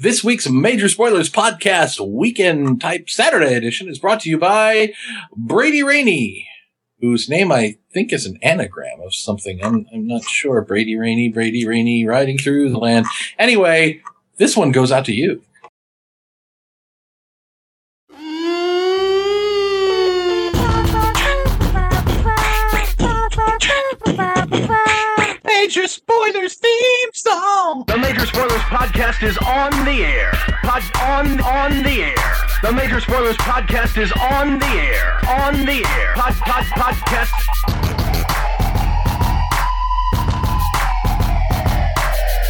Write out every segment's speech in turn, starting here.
This week's Major Spoilers Podcast Weekend Type Saturday edition is brought to you by Brady Rainey, whose name I think is an anagram of something. I'm, I'm not sure. Brady Rainey, Brady Rainey, riding through the land. Anyway, this one goes out to you. Major Spoilers theme song. The Major Spoilers Podcast is on the air. Pod on on the air. The Major Spoilers Podcast is on the air. On the air. Pod pod podcast.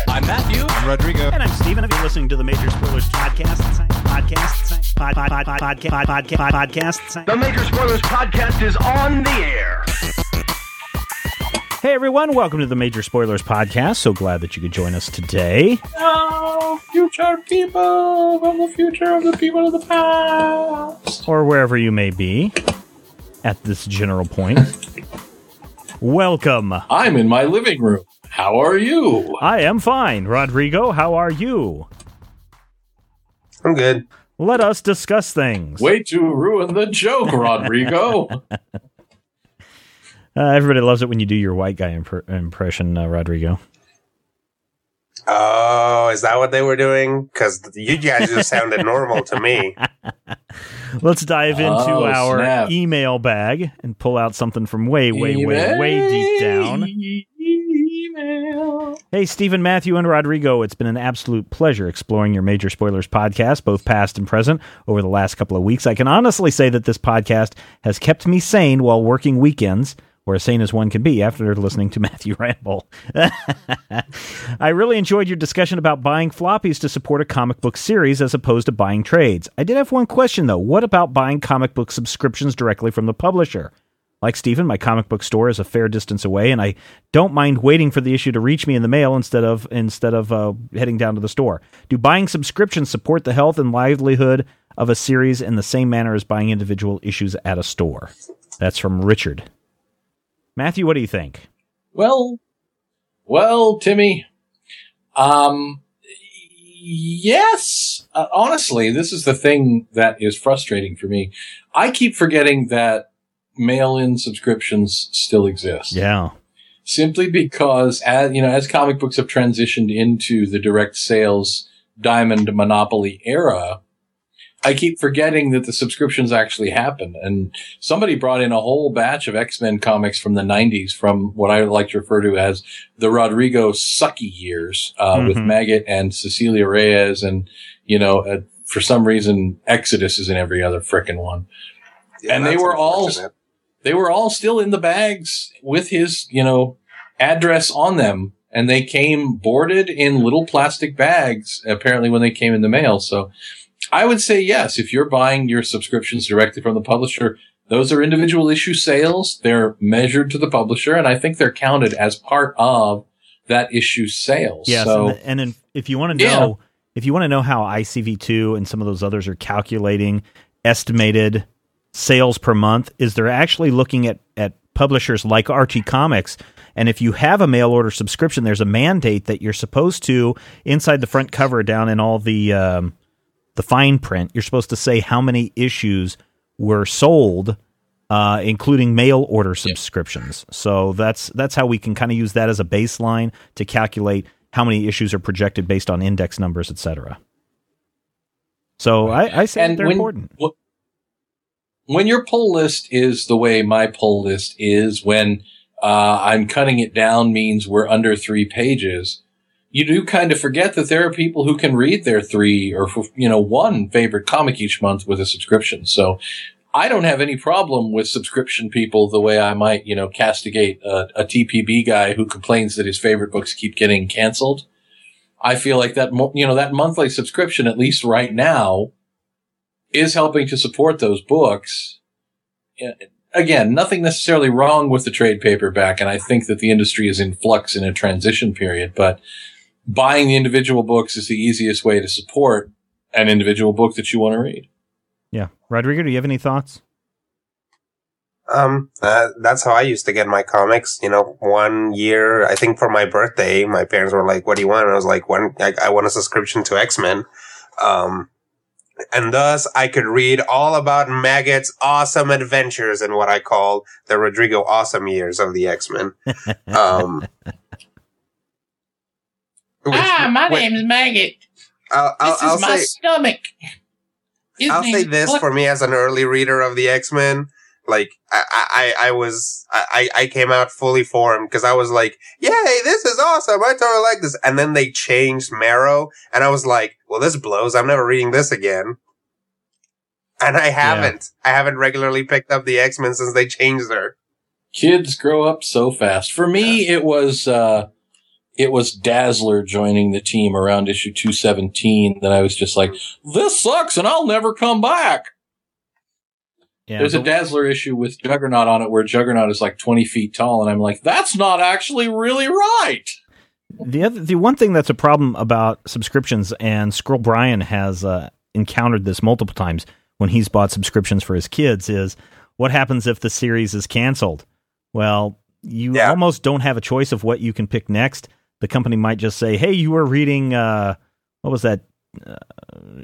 I'm Matthew. I'm Rodrigo. And I'm Steven. If you're listening to the Major Spoilers podcast, podcast, pod, pod, pod, pod, podcast, podcast, podcast. The Major Spoilers Podcast is on the air. Hey everyone, welcome to the Major Spoilers podcast. So glad that you could join us today. Oh, future people from the future of the people of the past. Or wherever you may be at this general point. welcome. I'm in my living room. How are you? I am fine. Rodrigo, how are you? I'm good. Let us discuss things. Way to ruin the joke, Rodrigo. Uh, everybody loves it when you do your white guy imp- impression, uh, Rodrigo. Oh, is that what they were doing? Because you guys just sounded normal to me. Let's dive into Oh, our snap. email bag and pull out something from way, way, way, way deep down. Email. Hey, Stephen, Matthew, and Rodrigo, it's been an absolute pleasure exploring your Major Spoilers podcast, both past and present, over the last couple of weeks. I can honestly say that this podcast has kept me sane while working weekends, or as sane as one can be after listening to Matthew ramble. I really enjoyed your discussion about buying floppies to support a comic book series as opposed to buying trades. I did have one question, though. What about buying comic book subscriptions directly from the publisher? Like Stephen, my comic book store is a fair distance away, and I don't mind waiting for the issue to reach me in the mail instead of instead of uh, heading down to the store. Do buying subscriptions support the health and livelihood of a series in the same manner as buying individual issues at a store? That's from Richard. Matthew, what do you think? Well, well, Timmy, um, yes. Uh, honestly, this is the thing that is frustrating for me. I keep forgetting that mail-in subscriptions still exist. Yeah, Simply because, as you know, as comic books have transitioned into the direct sales diamond monopoly era, I keep forgetting that the subscriptions actually happen. And somebody brought in a whole batch of X-Men comics from the 90s from what I like to refer to as the Rodrigo sucky years, uh, with Mhm. Maggot and Cecilia Reyes. And, you know, uh, for some reason, Exodus is in every other frickin' one. Yeah, And they were all- They were all still in the bags with his, you know, address on them. And they came boarded in little plastic bags, apparently when they came in the mail. So I would say yes, if you're buying your subscriptions directly from the publisher, those are individual issue sales. They're measured to the publisher, and I think they're counted as part of that issue sales. yes. so and, and then if you want to Yeah. know, if you want to know how ICV2 and some of those others are calculating estimated sales per month, is they're actually looking at at publishers like Archie Comics. And if you have a mail order subscription, there's a mandate that you're supposed to inside the front cover, down in all the um, the fine print, you're supposed to say how many issues were sold, uh, including mail order subscriptions. So that's that's how we can kind of use that as a baseline to calculate how many issues are projected based on index numbers, etc. So I, I say they're when, important. wh- When your pull list is the way my pull list is, when uh, I'm cutting it down means we're under three pages. You do kind of forget that there are people who can read their three or you know one favorite comic each month with a subscription. So I don't have any problem with subscription people the way I might you know castigate a, a TPB guy who complains that his favorite books keep getting canceled. I feel like that, mo- you know, that monthly subscription, at least right now, is helping to support those books. Again, nothing necessarily wrong with the trade paperback, and I think that the industry is in flux in a transition period, but buying the individual books is the easiest way to support an individual book that you want to read. Yeah. Rodrigo, do you have any thoughts? Um, uh, that's how I used to get my comics. You know, one year, I think for my birthday, my parents were like, "What do you want?" And I was like, "One, I, I want a subscription to X Men." Um, and thus I could read all about Maggot's awesome adventures in what I call the Rodrigo awesome years of the X Men. Um, which- ah, my wait, name's Maggot. I'll, I'll, This I'll is my say, stomach. His I'll say this Pluck- for me as an early reader of the X Men. Like I, I, I was, I, I came out fully formed because I was like, "Yay, this is awesome! I totally like this." And then they changed Marrow, and I was like, "Well, this blows. I'm never reading this again." And I haven't. I haven't regularly picked up the X Men since they changed her. Kids grow up so fast. For me, it was, uh, it was Dazzler joining the team around issue 217 that I was just like, this sucks and I'll never come back. Yeah. There's a Dazzler issue with Juggernaut on it where Juggernaut is like 20 feet tall, and I'm like, that's not actually really right. The other, the one thing that's a problem about subscriptions, and Scroll Brian has uh, encountered this multiple times when he's bought subscriptions for his kids, is what happens if the series is canceled? Well, you Yeah. almost don't have a choice of what you can pick next. The company might just say, "Hey, you were reading uh, what was that uh,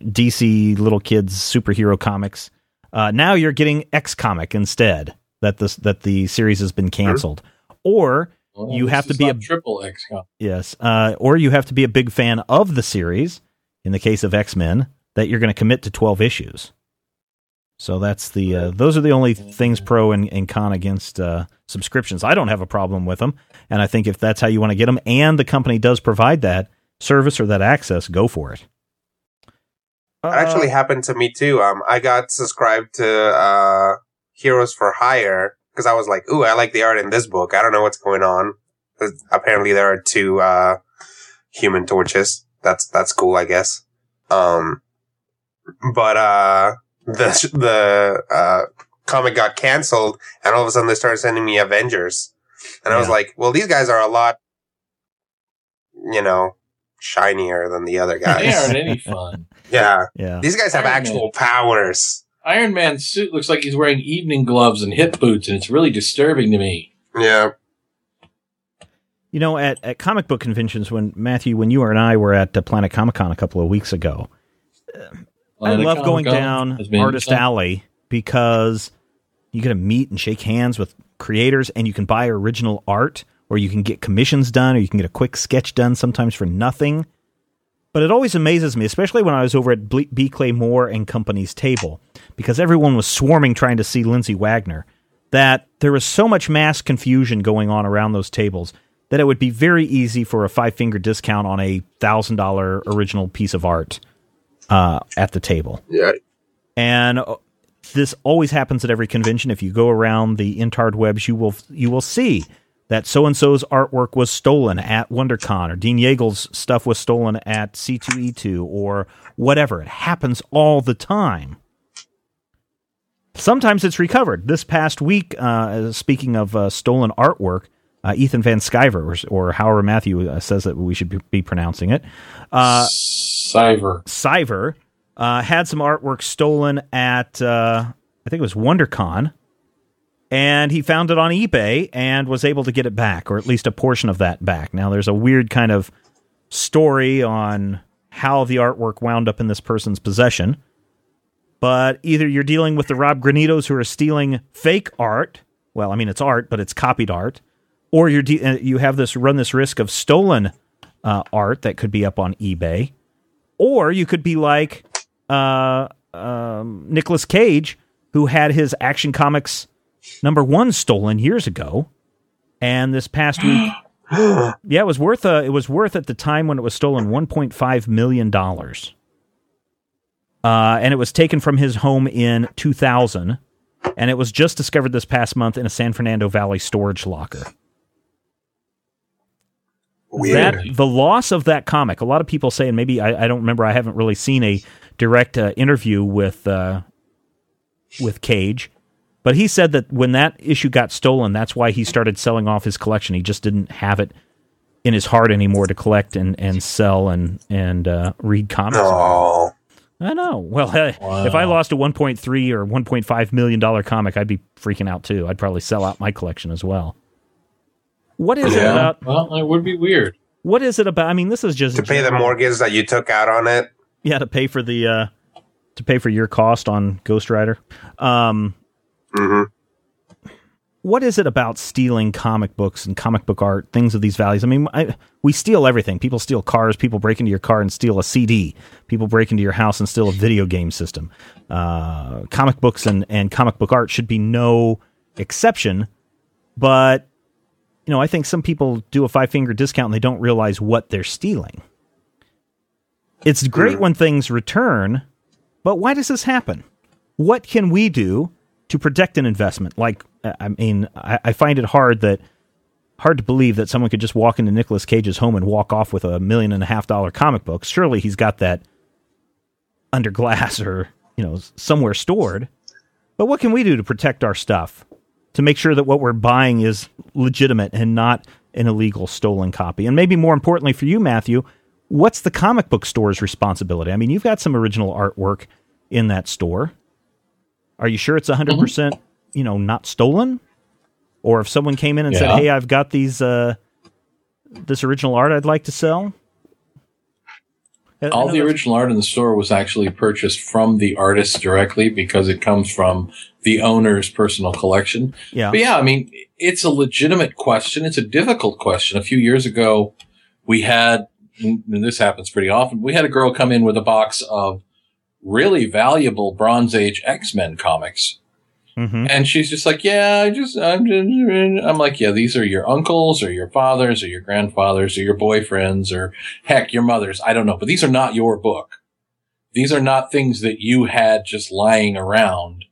DC little kids superhero comics? Uh, now you're getting X comic instead. That this that the series has been canceled." Or Well, You have to be a- triple X. comic. Yes. Uh, or you have to be a big fan of the series, in the case of X Men, that you're going to commit to 12 issues. So that's the uh, those are the only things pro and, and con against uh, subscriptions. I don't have a problem with them, and I think if that's how you want to get them, and the company does provide that service or that access, go for it. It actually happened to me too. Um, I got subscribed to uh, Heroes for Hire because I was like, "Ooh, I like the art in this book. I don't know what's going on." Apparently, there are two uh, Human Torches. That's that's cool, I guess. Um, but uh, the the uh, comic got canceled, and all of a sudden they started sending me Avengers, and I was like, like, "Well, these guys are a lot, you know, shinier than the other guys. They guys." aren't any fun. yeah. yeah. These guys have Iron actual powers. Iron Man's suit looks like he's wearing evening gloves and hip boots, and it's really disturbing to me. Yeah. You know, at, at comic book conventions, when Matthew, when you and I were at uh, Planet Comic Con a couple of weeks ago, I love going down Artist. Alley because you get to meet and shake hands with creators, and you can buy original art, or you can get commissions done, or you can get a quick sketch done, sometimes for nothing. But it always amazes me, especially when I was over at B. Clay Moore and Company's table, because everyone was swarming trying to see Lindsay Wagner, that there was so much mass confusion going on around those tables that it would be very easy for a five finger discount on a thousand dollar original piece of art uh, at the table. Yeah. And uh, this always happens at every convention. If you go around the Intard webs, you will you will see that so and so's artwork was stolen at WonderCon, or Dean Yeagle's stuff was stolen at C2E2, or whatever. It happens all the time. Sometimes it's recovered. This past week, uh, speaking of uh, stolen artwork, uh, Ethan Van Sciver, or, or however Matthew uh, says that we should be, be pronouncing it, Cyber. Cyver uh, had some artwork stolen at uh, I think it was WonderCon, and he found it on eBay and was able to get it back, or at least a portion of that back. Now there's a weird kind of story on how the artwork wound up in this person's possession, but either you're dealing with the Rob Granitos who are stealing fake art. Well, I mean it's art, but it's copied art, or you're de- uh, you have this run this risk of stolen uh, art that could be up on eBay or you could be like uh, um, Nicolas Cage, who had his Action Comics number one stolen years ago, and this past week, yeah, it was worth uh, it was worth at the time when it was stolen one point five million dollars, uh, and it was taken from his home in two thousand, and it was just discovered this past month in a San Fernando Valley storage locker. Weird. that the loss of that comic. A lot of people say, and maybe I, I don't remember. I haven't really seen a direct uh, interview with uh, with Cage, but he said that when that issue got stolen, that's why he started selling off his collection. He just didn't have it in his heart anymore to collect and, and sell and and uh, read comics. Oh, I know. Well, hey, if I lost a 1.3 or 1.5 million dollar comic, I'd be freaking out too. I'd probably sell out my collection as well. What is it about? Well, it would be weird. What is it about? I mean, this is just to pay the general- mortgage that you took out on it. Yeah, to pay for the uh to pay for your cost on Ghost Rider. Um hmm what is it about stealing comic books and comic book art, things of these values? I mean, I, we steal everything. People steal cars. People break into your car and steal a CD. People break into your house and steal a video game system. Uh, comic books and, and comic book art should be no exception. But, you know, I think some people do a five finger discount and they don't realize what they're stealing. It's great hmm. when things return, but why does this happen? What can we do to protect an investment? Like, I mean, I, I find it hard that hard to believe that someone could just walk into Nicolas Cage's home and walk off with a million and a half dollar comic book. Surely he's got that under glass or you know somewhere stored. But what can we do to protect our stuff to make sure that what we're buying is legitimate and not an illegal stolen copy? And maybe more importantly for you, Matthew, what's the comic book store's responsibility? I mean, you've got some original artwork in that store. Are you sure it's 100%, percent you know, not stolen? Or if someone came in and said, "Hey, I've got these uh this original art I'd like to sell." All the original art in the store was actually purchased from the artist directly because it comes from the owner's personal collection. Yeah. But yeah, I mean, it's a legitimate question. It's a difficult question. A few years ago, we had, and this happens pretty often, we had a girl come in with a box of really valuable Bronze Age X-Men comics. Mhm. And she's just like, yeah, I just, I'm just, I'm like, yeah, these are your uncles or your fathers or your grandfathers or your boyfriends or heck, your mothers. I don't know, but these are not your book. These are not things that you had just lying around.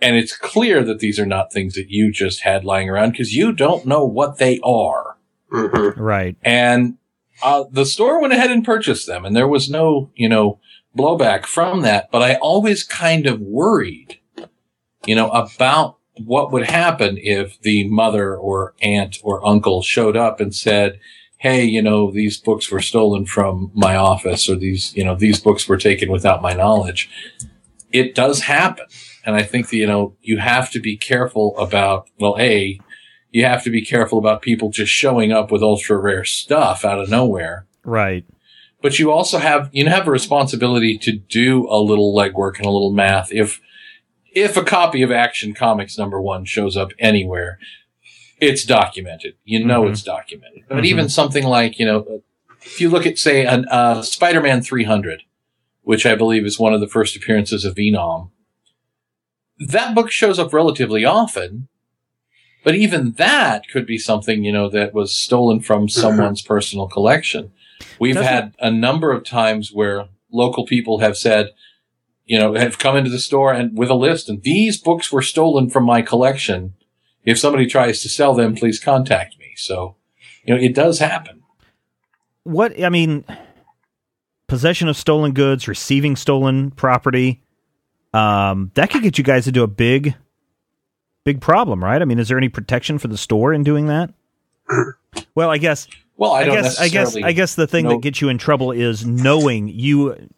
And it's clear that these are not things that you just had lying around because you don't know what they are. hmm Right. And uh, the store went ahead and purchased them, and there was no, you know, blowback from that. But I always kind of worried, you know, about what would happen if the mother or aunt or uncle showed up and said, Hey, you know, these books were stolen from my office or these, you know, these books were taken without my knowledge. It does happen. And I think that, you know, you have to be careful about, well, A, you have to be careful about people just showing up with ultra rare stuff out of nowhere. Right. But you also have, you have a responsibility to do a little legwork and a little math. If, if a copy of Action Comics number one shows up anywhere, it's documented. You know Mhm. it's documented. But even something like, you know, if you look at, say, an, uh, Spider-Man 300, which I believe is one of the first appearances of Venom, that book shows up relatively often. But even that could be something, you know, that was stolen from someone's personal collection. We've Doesn't- had a number of times where local people have said, you know, have come into the store and with a list and these books were stolen from my collection. If somebody tries to sell them, please contact me. So, you know, it does happen. What I mean, possession of stolen goods, receiving stolen property, um, that could get you guys into a big, big problem, right? I mean, is there any protection for the store in doing that? Well, I guess Well, I, I, don't guess I guess. I guess the thing know- that gets you in trouble is knowing you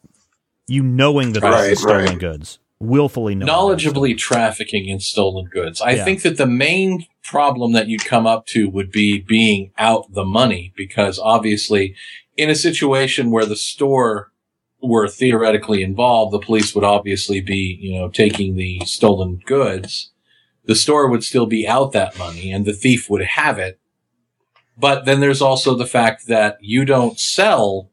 you knowing that Right, this is stolen right. goods, willfully knowing. knowledgeably trafficking in stolen goods. I Yeah. think that the main problem that you'd come up to would be being out the money because obviously in a situation where the store were theoretically involved, the police would obviously be, you know, taking the stolen goods. The store would still be out that money and the thief would have it. But then there's also the fact that you don't sell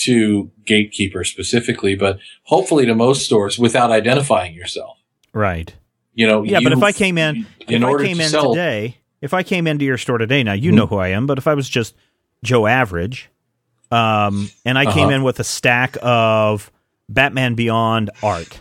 to gatekeepers specifically, but hopefully to most stores without identifying yourself. right? You know, Yeah, but if I came in, in if order I came to in sell, today, if I came into your store today, now you know hmm. who I am, but if I was just Joe Average, um, and I came Uh-huh. in with a stack of Batman Beyond art,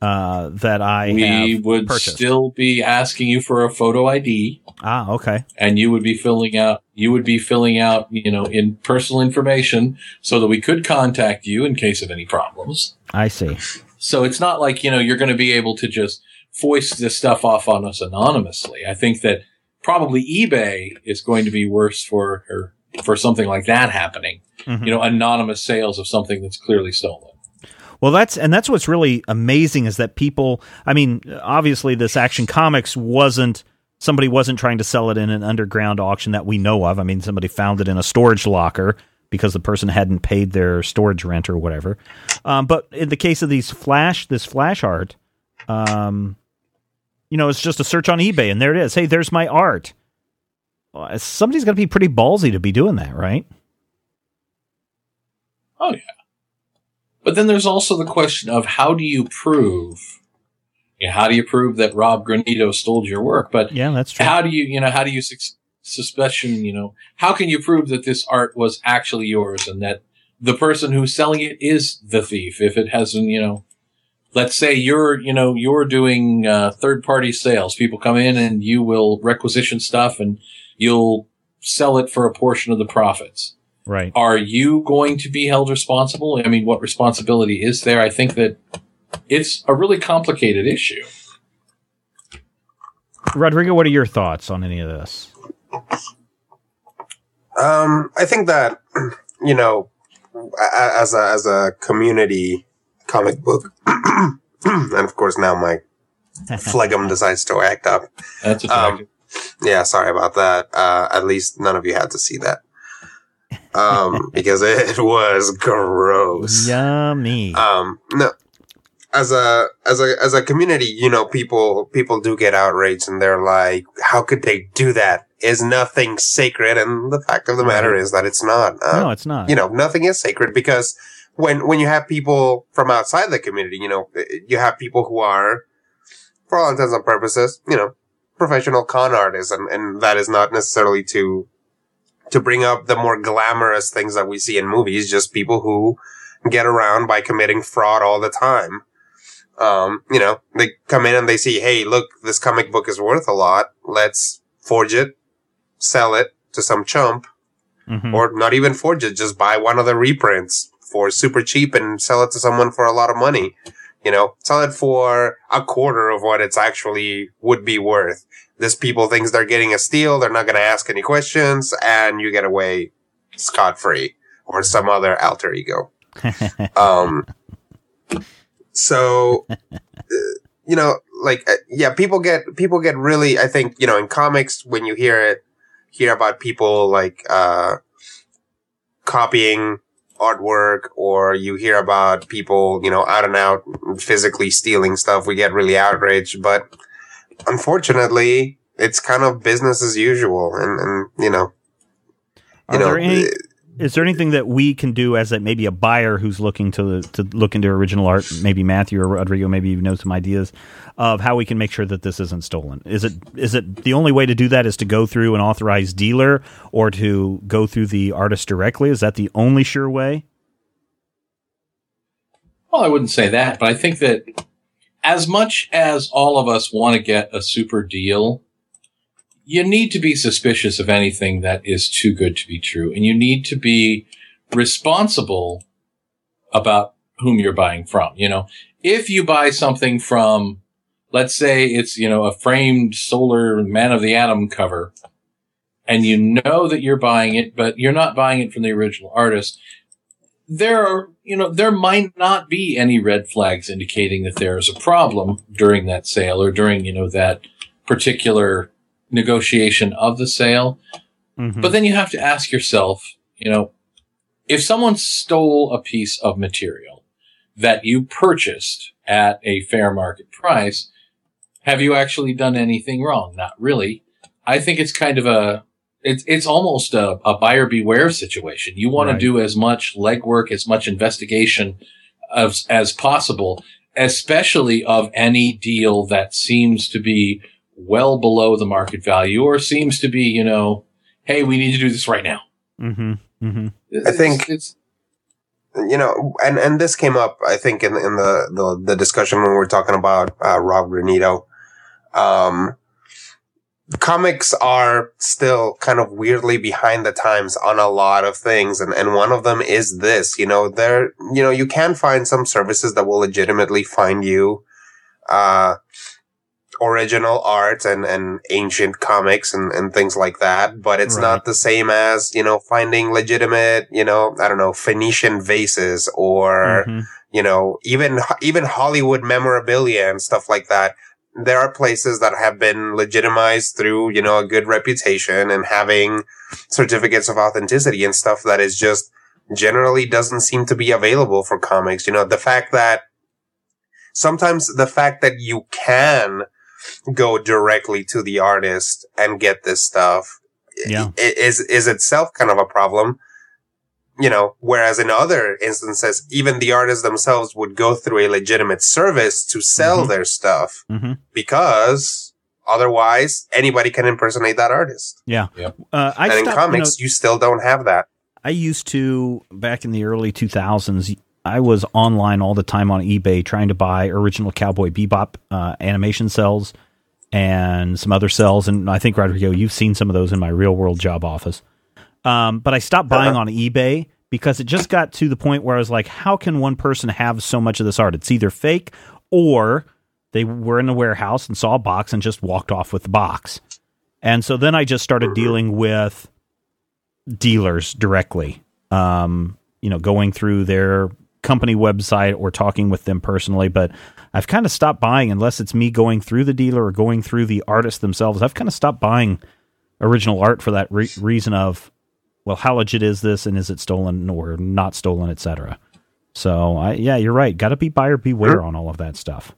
uh, that I we would purchased. still be asking you for a photo ID, ah, okay. and you would be filling out. You would be filling out, you know, in personal information so that we could contact you in case of any problems. I see. So it's not like you know you're going to be able to just foist this stuff off on us anonymously. I think that probably eBay is going to be worse for or for something like that happening. Mhm. You know, anonymous sales of something that's clearly stolen. Well, that's and that's what's really amazing is that people. I mean, obviously, this Action Comics wasn't somebody wasn't trying to sell it in an underground auction that we know of. I mean, somebody found it in a storage locker because the person hadn't paid their storage rent or whatever. Um, but in the case of these flash, this flash art, um, you know, it's just a search on eBay and there it is. Hey, there's my art. Well, somebody's got to be pretty ballsy to be doing that, right? Oh yeah. But then there's also the question of how do you prove? You know, how do you prove that Rob Granito stole your work? But Yeah, that's true. how do you, you know, how do you sus- suspicion, you know, how can you prove that this art was actually yours and that the person who's selling it is the thief if it hasn't, you know, let's say you're, you know, you're doing uh, third party sales. People come in and you will requisition stuff and you'll sell it for a portion of the profits right. are you going to be held responsible? I mean, what responsibility is there? I think that it's a really complicated issue. Rodrigo, what are your thoughts on any of this? Um, I think that you know, as a as a community comic book, and of course now my phlegm decides to act up. That's attractive. Yeah, sorry about that. Uh, at least none of you had to see that, um, because it was gross. Yummy. Um, no, as a as a as a community, you know, people people do get outraged, and they're like, "How could they do that? Is nothing sacred?" And the fact of the matter is that it's not. Uh, no, it's not. you know, nothing is sacred because when when you have people from outside the community, you know, you have people who are, for all intents and purposes, you know, professional con artists, and and that is not necessarily to to bring up the more glamorous things that we see in movies, just people who get around by committing fraud all the time. Um, you know, they come in and they see, hey, look, this comic book is worth a lot. Let's forge it, sell it to some chump Mhm. or not even forge it, just buy one of the reprints for super cheap and sell it to someone for a lot of money. You know, sell it for a quarter of what it's actually would be worth. This people thinks they're getting a steal. They're not going to ask any questions and you get away scot free or some other alter ego. um, so, uh, you know, like, uh, yeah, people get, people get really, I think, you know, in comics, when you hear it, hear about people like, uh, copying artwork or you hear about people, you know, out and out physically stealing stuff, we get really outraged. But unfortunately, it's kind of business as usual. And, and you know, Are you know, there any? uh, Is there anything that we can do as a, maybe a buyer who's looking to to look into original art? Maybe Matthew or Rodrigo, maybe you know some ideas of how we can make sure that this isn't stolen. Is it is it the only way to do that is to go through an authorized dealer or to go through the artist directly? Is that the only sure way? Well, I wouldn't say that, but I think that as much as all of us want to get a super deal, you need to be suspicious of anything that is too good to be true. And you need to be responsible about whom you're buying from. You know, if you buy something from, let's say it's, you know, a framed solar man of the atom cover and you know that you're buying it, but you're not buying it from the original artist, there are, you know, there might not be any red flags indicating that there is a problem during that sale or during, you know, that particular negotiation of the sale. Mhm. But then you have to ask yourself, you know, if someone stole a piece of material that you purchased at a fair market price, have you actually done anything wrong? Not really. I think it's kind of a, it's, it's almost a, a buyer beware situation. You want Right. to do as much legwork, as much investigation as, as possible, especially of any deal that seems to be well below the market value or seems to be, you know, hey, we need to do this right now. Mhm. Mhm. I think- it's, you know, and, and this came up, I think, in, in the, the, the discussion when we were talking about, uh, Rob Granito. Um, comics are still kind of weirdly behind the times on a lot of things. And, and one of them is this, you know, there, you know, you can find some services that will legitimately find you, uh, original art and, and ancient comics and, and things like that. But it's Right. not the same as, you know, finding legitimate, you know, I don't know, Phoenician vases or, Mhm. you know, even, even Hollywood memorabilia and stuff like that. There are places that have been legitimized through, you know, a good reputation and having certificates of authenticity and stuff that is just generally doesn't seem to be available for comics. You know, the fact that sometimes the fact that you can go directly to the artist and get this stuff Yeah. is, is itself kind of a problem you know, whereas in other instances, even the artists themselves would go through a legitimate service to sell Mhm. their stuff Mhm. because otherwise anybody can impersonate that artist. Yeah. Yep. Uh, I and in comics, you know, you, still don't have that. I used to back in the early 2000s. I was online all the time on eBay trying to buy original Cowboy Bebop uh, animation cells and some other cells. And I think Rodrigo, you've seen some of those in my real world job office. Um, but I stopped buying Uh-huh. on eBay because it just got to the point where I was like, how can one person have so much of this art? It's either fake or they were in a warehouse and saw a box and just walked off with the box. And so then I just started dealing with dealers directly. Um, you know, going through their company website or talking with them personally, but I've kind of stopped buying unless it's me going through the dealer or going through the artist themselves. I've kind of stopped buying original art for that re- reason of well, how legit is this and is it stolen or not stolen, etc. So, I, yeah, you're right. Got to be buyer beware on all of that stuff.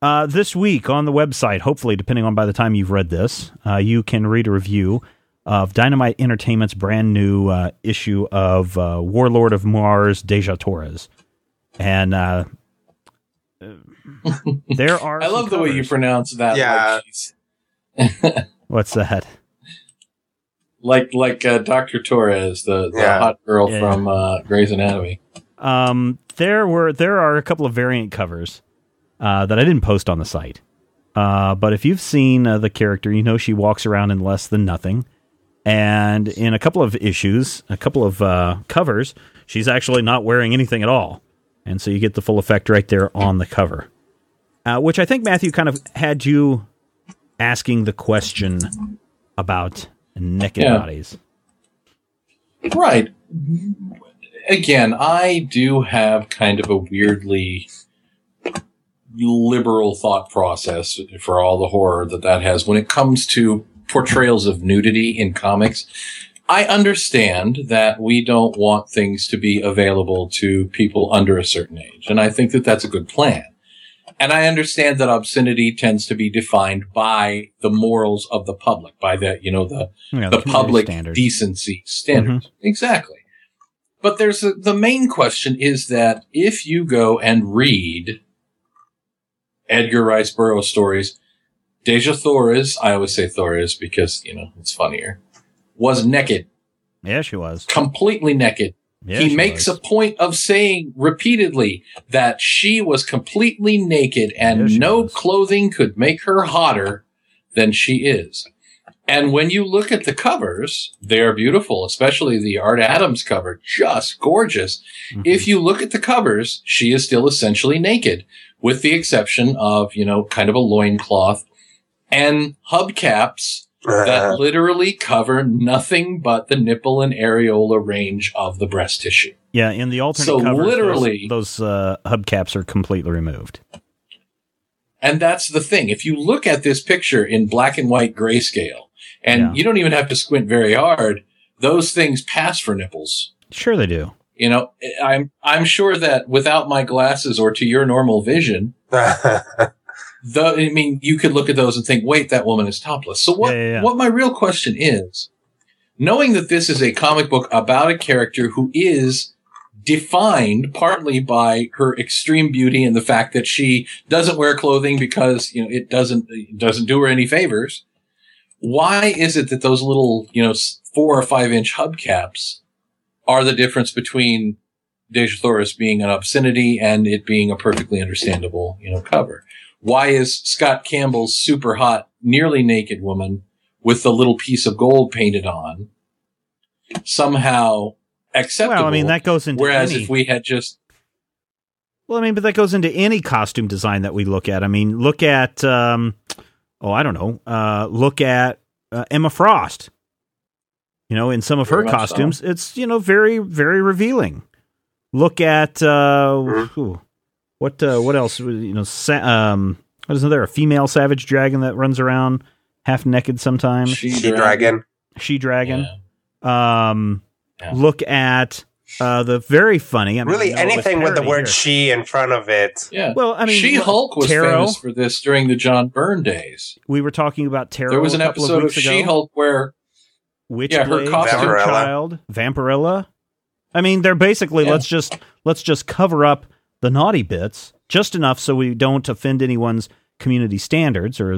Uh, this week on the website, hopefully, depending on by the time you've read this, uh, you can read a review of Dynamite Entertainment's brand new uh, issue of uh, Warlord of Mars, Deja Torres. And uh, there are. I love the way you pronounce that. Yeah. Like, What's that? Like, like uh, Dr. Torres, the, the Yeah. hot girl Yeah. from uh, Grey's Anatomy. Um, there were there are a couple of variant covers uh, that I didn't post on the site. Uh, but if you've seen uh, the character, you know she walks around in less than nothing. And in a couple of issues, a couple of uh, covers, she's actually not wearing anything at all. And so you get the full effect right there on the cover. Uh, which I think Matthew kind of had you asking the question about naked Yeah. bodies. Right. Again, I do have kind of a weirdly liberal thought process for all the horror that that has when it comes to portrayals of nudity in comics. I understand that we don't want things to be available to people under a certain age, and I think that that's a good plan. And I understand that obscenity tends to be defined by the morals of the public, by the, you know, the, You know, the public standards. decency standards. Mm-hmm. Exactly. But there's a, the main question is that if you go and read Edgar Rice Burroughs stories, Deja Torres, I always say Torres because, you know, it's funnier, was naked, Yeah, she was. completely naked. Yeah, he makes was. a point of saying repeatedly that she was completely naked and Yeah, no was. clothing could make her hotter than she is. And when you look at the covers, they are beautiful, especially the Art Adams cover, just gorgeous. Mhm. If you look at the covers, she is still essentially naked, with the exception of, you know, kind of a loincloth and hubcaps that literally cover nothing but the nipple and areola range of the breast tissue. Yeah, in the alternate So covers, literally- those, those uh, hubcaps are completely removed. And that's the thing. If you look at this picture in black and white grayscale, and Yeah. you don't even have to squint very hard, those things pass for nipples. Sure, they do. You know, I'm, I'm sure that without my glasses or to your normal vision, the, I mean, you could look at those and think, wait, that woman is topless. So what, Yeah, yeah, yeah. what my real question is, knowing that this is a comic book about a character who is defined partly by her extreme beauty and the fact that she doesn't wear clothing because, you know, it doesn't, it doesn't do her any favors. Why is it that those little, you know, four or five inch hubcaps are the difference between Dejah Thoris being an obscenity and it being a perfectly understandable, you know, cover. Why is Scott Campbell's super hot, nearly naked woman with the little piece of gold painted on somehow acceptable? Well, I mean, that goes into Whereas any- if we had just, Well, I mean, but that goes into any costume design that we look at. I mean, look at, um, oh, I don't know, uh, look at uh, Emma Frost. You know, in some of her Very much so. costumes, it's you know very very revealing. Look at uh, Mhm. Ooh, what uh, what else? You know, sa- um, what is there? A female savage dragon that runs around half naked sometimes. she, She dragon. She dragon. Yeah. Um, Yeah. look at uh, the very funny. I mean, Really, I know anything with the word here. "she" in front of it. Yeah. Well, I mean, She Hulk was Tarot. famous for this during the John Byrne days. We were talking about Tarot. There was an a episode of weeks ago. She Hulk where Witchblade, Yeah, her costume- Vampirella. Child, Vampirella. I mean, they're basically Yeah. let's just let's just cover up the naughty bits just enough so we don't offend anyone's community standards or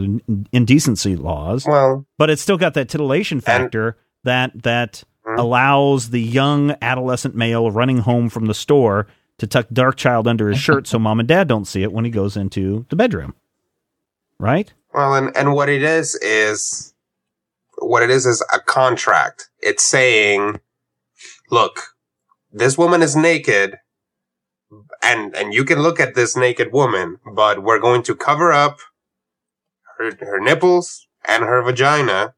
indecency laws. Well, But it's still got that titillation factor that that Mhm. allows the young adolescent male running home from the store to tuck Darkchylde under his shirt so mom and dad don't see it when he goes into the bedroom. Right? well, and and what it is is what it is is a contract. It's saying, look, this woman is naked, and and you can look at this naked woman, but we're going to cover up her her nipples and her vagina,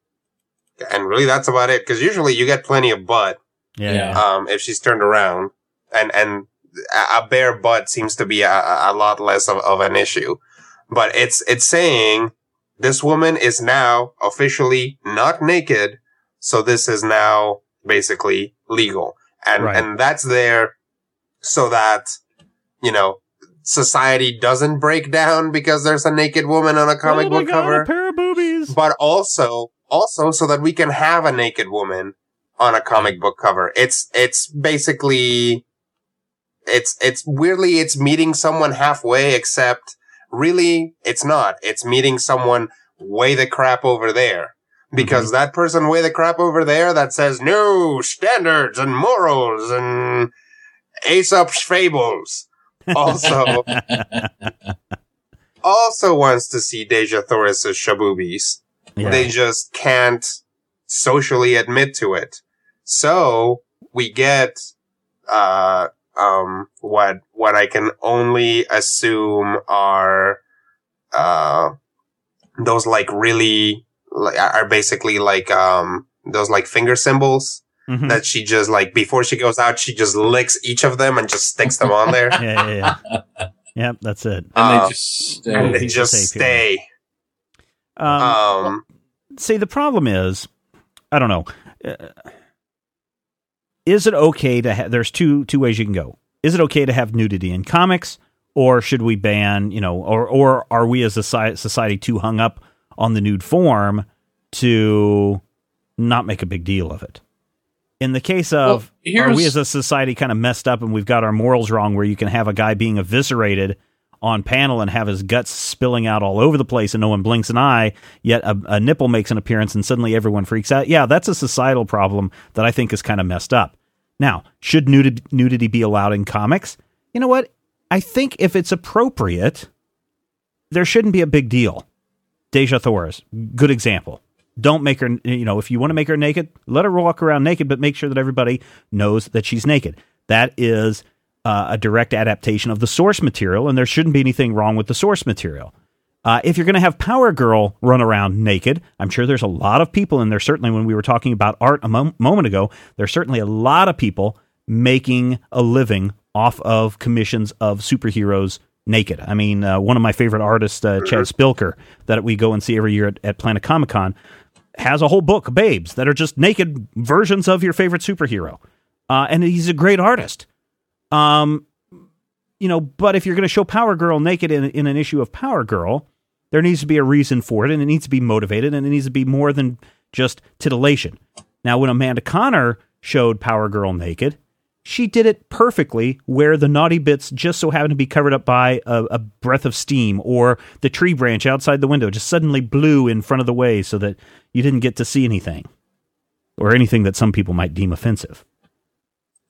and really that's about it. Because usually you get plenty of butt. Yeah. um, if she's turned around, and and a a bare butt seems to be a, a lot less of, of an issue. But it's it's saying this woman is now officially not naked, so this is now basically legal, and Right. and that's there so that you know society doesn't break down because there's a naked woman on a comic Oh book God, cover A pair of boobies. but also also so that we can have a naked woman on a comic book cover. It's it's basically it's it's weirdly it's meeting someone halfway except really it's not. It's meeting someone way the crap over there. Because mm-hmm. that person way the crap over there that says no standards and morals and Aesop's fables also also wants to see Dejah Thoris's shaboobies Yeah. they just can't socially admit to it. So we get uh um what what I can only assume are uh those like really like, are basically like um those like finger symbols Mhm. that she just like before she goes out she just licks each of them and just sticks them on there yeah, yeah, yeah. yep, that's it. and Uh, they just and uh, they just stay Um, um see, the problem is, I don't know. Uh, is it okay to have? There's two two ways you can go. Is it okay to have nudity in comics, or should we ban? You know, or or are we as a society too hung up on the nude form to not make a big deal of it? In the case of, Well, are we as a society kind of messed up and we've got our morals wrong, where you can have a guy being eviscerated on panel and have his guts spilling out all over the place and no one blinks an eye, yet a, a nipple makes an appearance and suddenly everyone freaks out. Yeah, that's a societal problem that I think is kind of messed up. Now, should nudity, nudity be allowed in comics? You know what? I think if it's appropriate, there shouldn't be a big deal. Dejah Thoris, good example. Don't make her, you know, if you want to make her naked, let her walk around naked, but make sure that everybody knows that she's naked. That is uh, a direct adaptation of the source material, and there shouldn't be anything wrong with the source material. Uh, if you're going to have Power Girl run around naked, I'm sure there's a lot of people, and there's certainly when we were talking about art a mom- moment ago, there's certainly a lot of people making a living off of commissions of superheroes naked. I mean, uh, one of my favorite artists, uh, Chad Spilker, that we go and see every year at, at Planet Comic Con, has a whole book, Babes, that are just naked versions of your favorite superhero. Uh, and he's a great artist. Um, you know, but if you're going to show Power Girl naked in, in an issue of Power Girl, there needs to be a reason for it, and it needs to be motivated, and it needs to be more than just titillation. Now, when Amanda Conner showed Power Girl naked, she did it perfectly where the naughty bits just so happened to be covered up by a, a breath of steam or the tree branch outside the window just suddenly blew in front of the way so that you didn't get to see anything or anything that some people might deem offensive.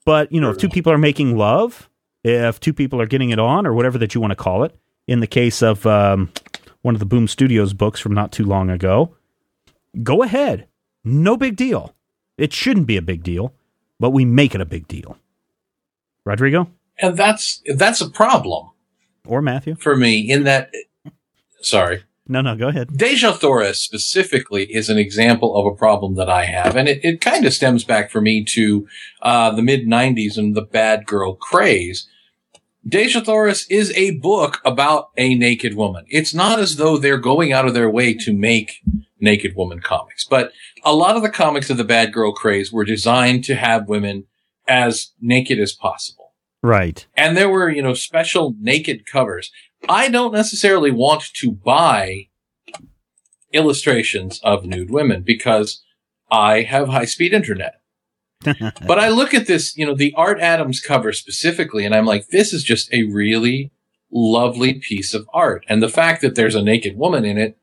But you know, if two people are making love, if two people are getting it on, or whatever that you want to call it, in the case of um, one of the Boom Studios books from not too long ago, go ahead. No big deal. It shouldn't be a big deal, but we make it a big deal. Rodrigo And that's that's a problem or Matthew? for me in that. Sorry. No, no, go ahead. Dejah Thoris specifically is an example of a problem that I have, and it, it kind of stems back for me to uh, the mid '90s and the bad girl craze. Dejah Thoris is a book about a naked woman. It's not as though they're going out of their way to make naked woman comics, but a lot of the comics of the bad girl craze were designed to have women as naked as possible. Right. And there were, you know, special naked covers. I don't necessarily want to buy illustrations of nude women because I have high speed internet. but I look at this, you know, the Art Adams cover specifically, and I'm like, this is just a really lovely piece of art. And the fact that there's a naked woman in it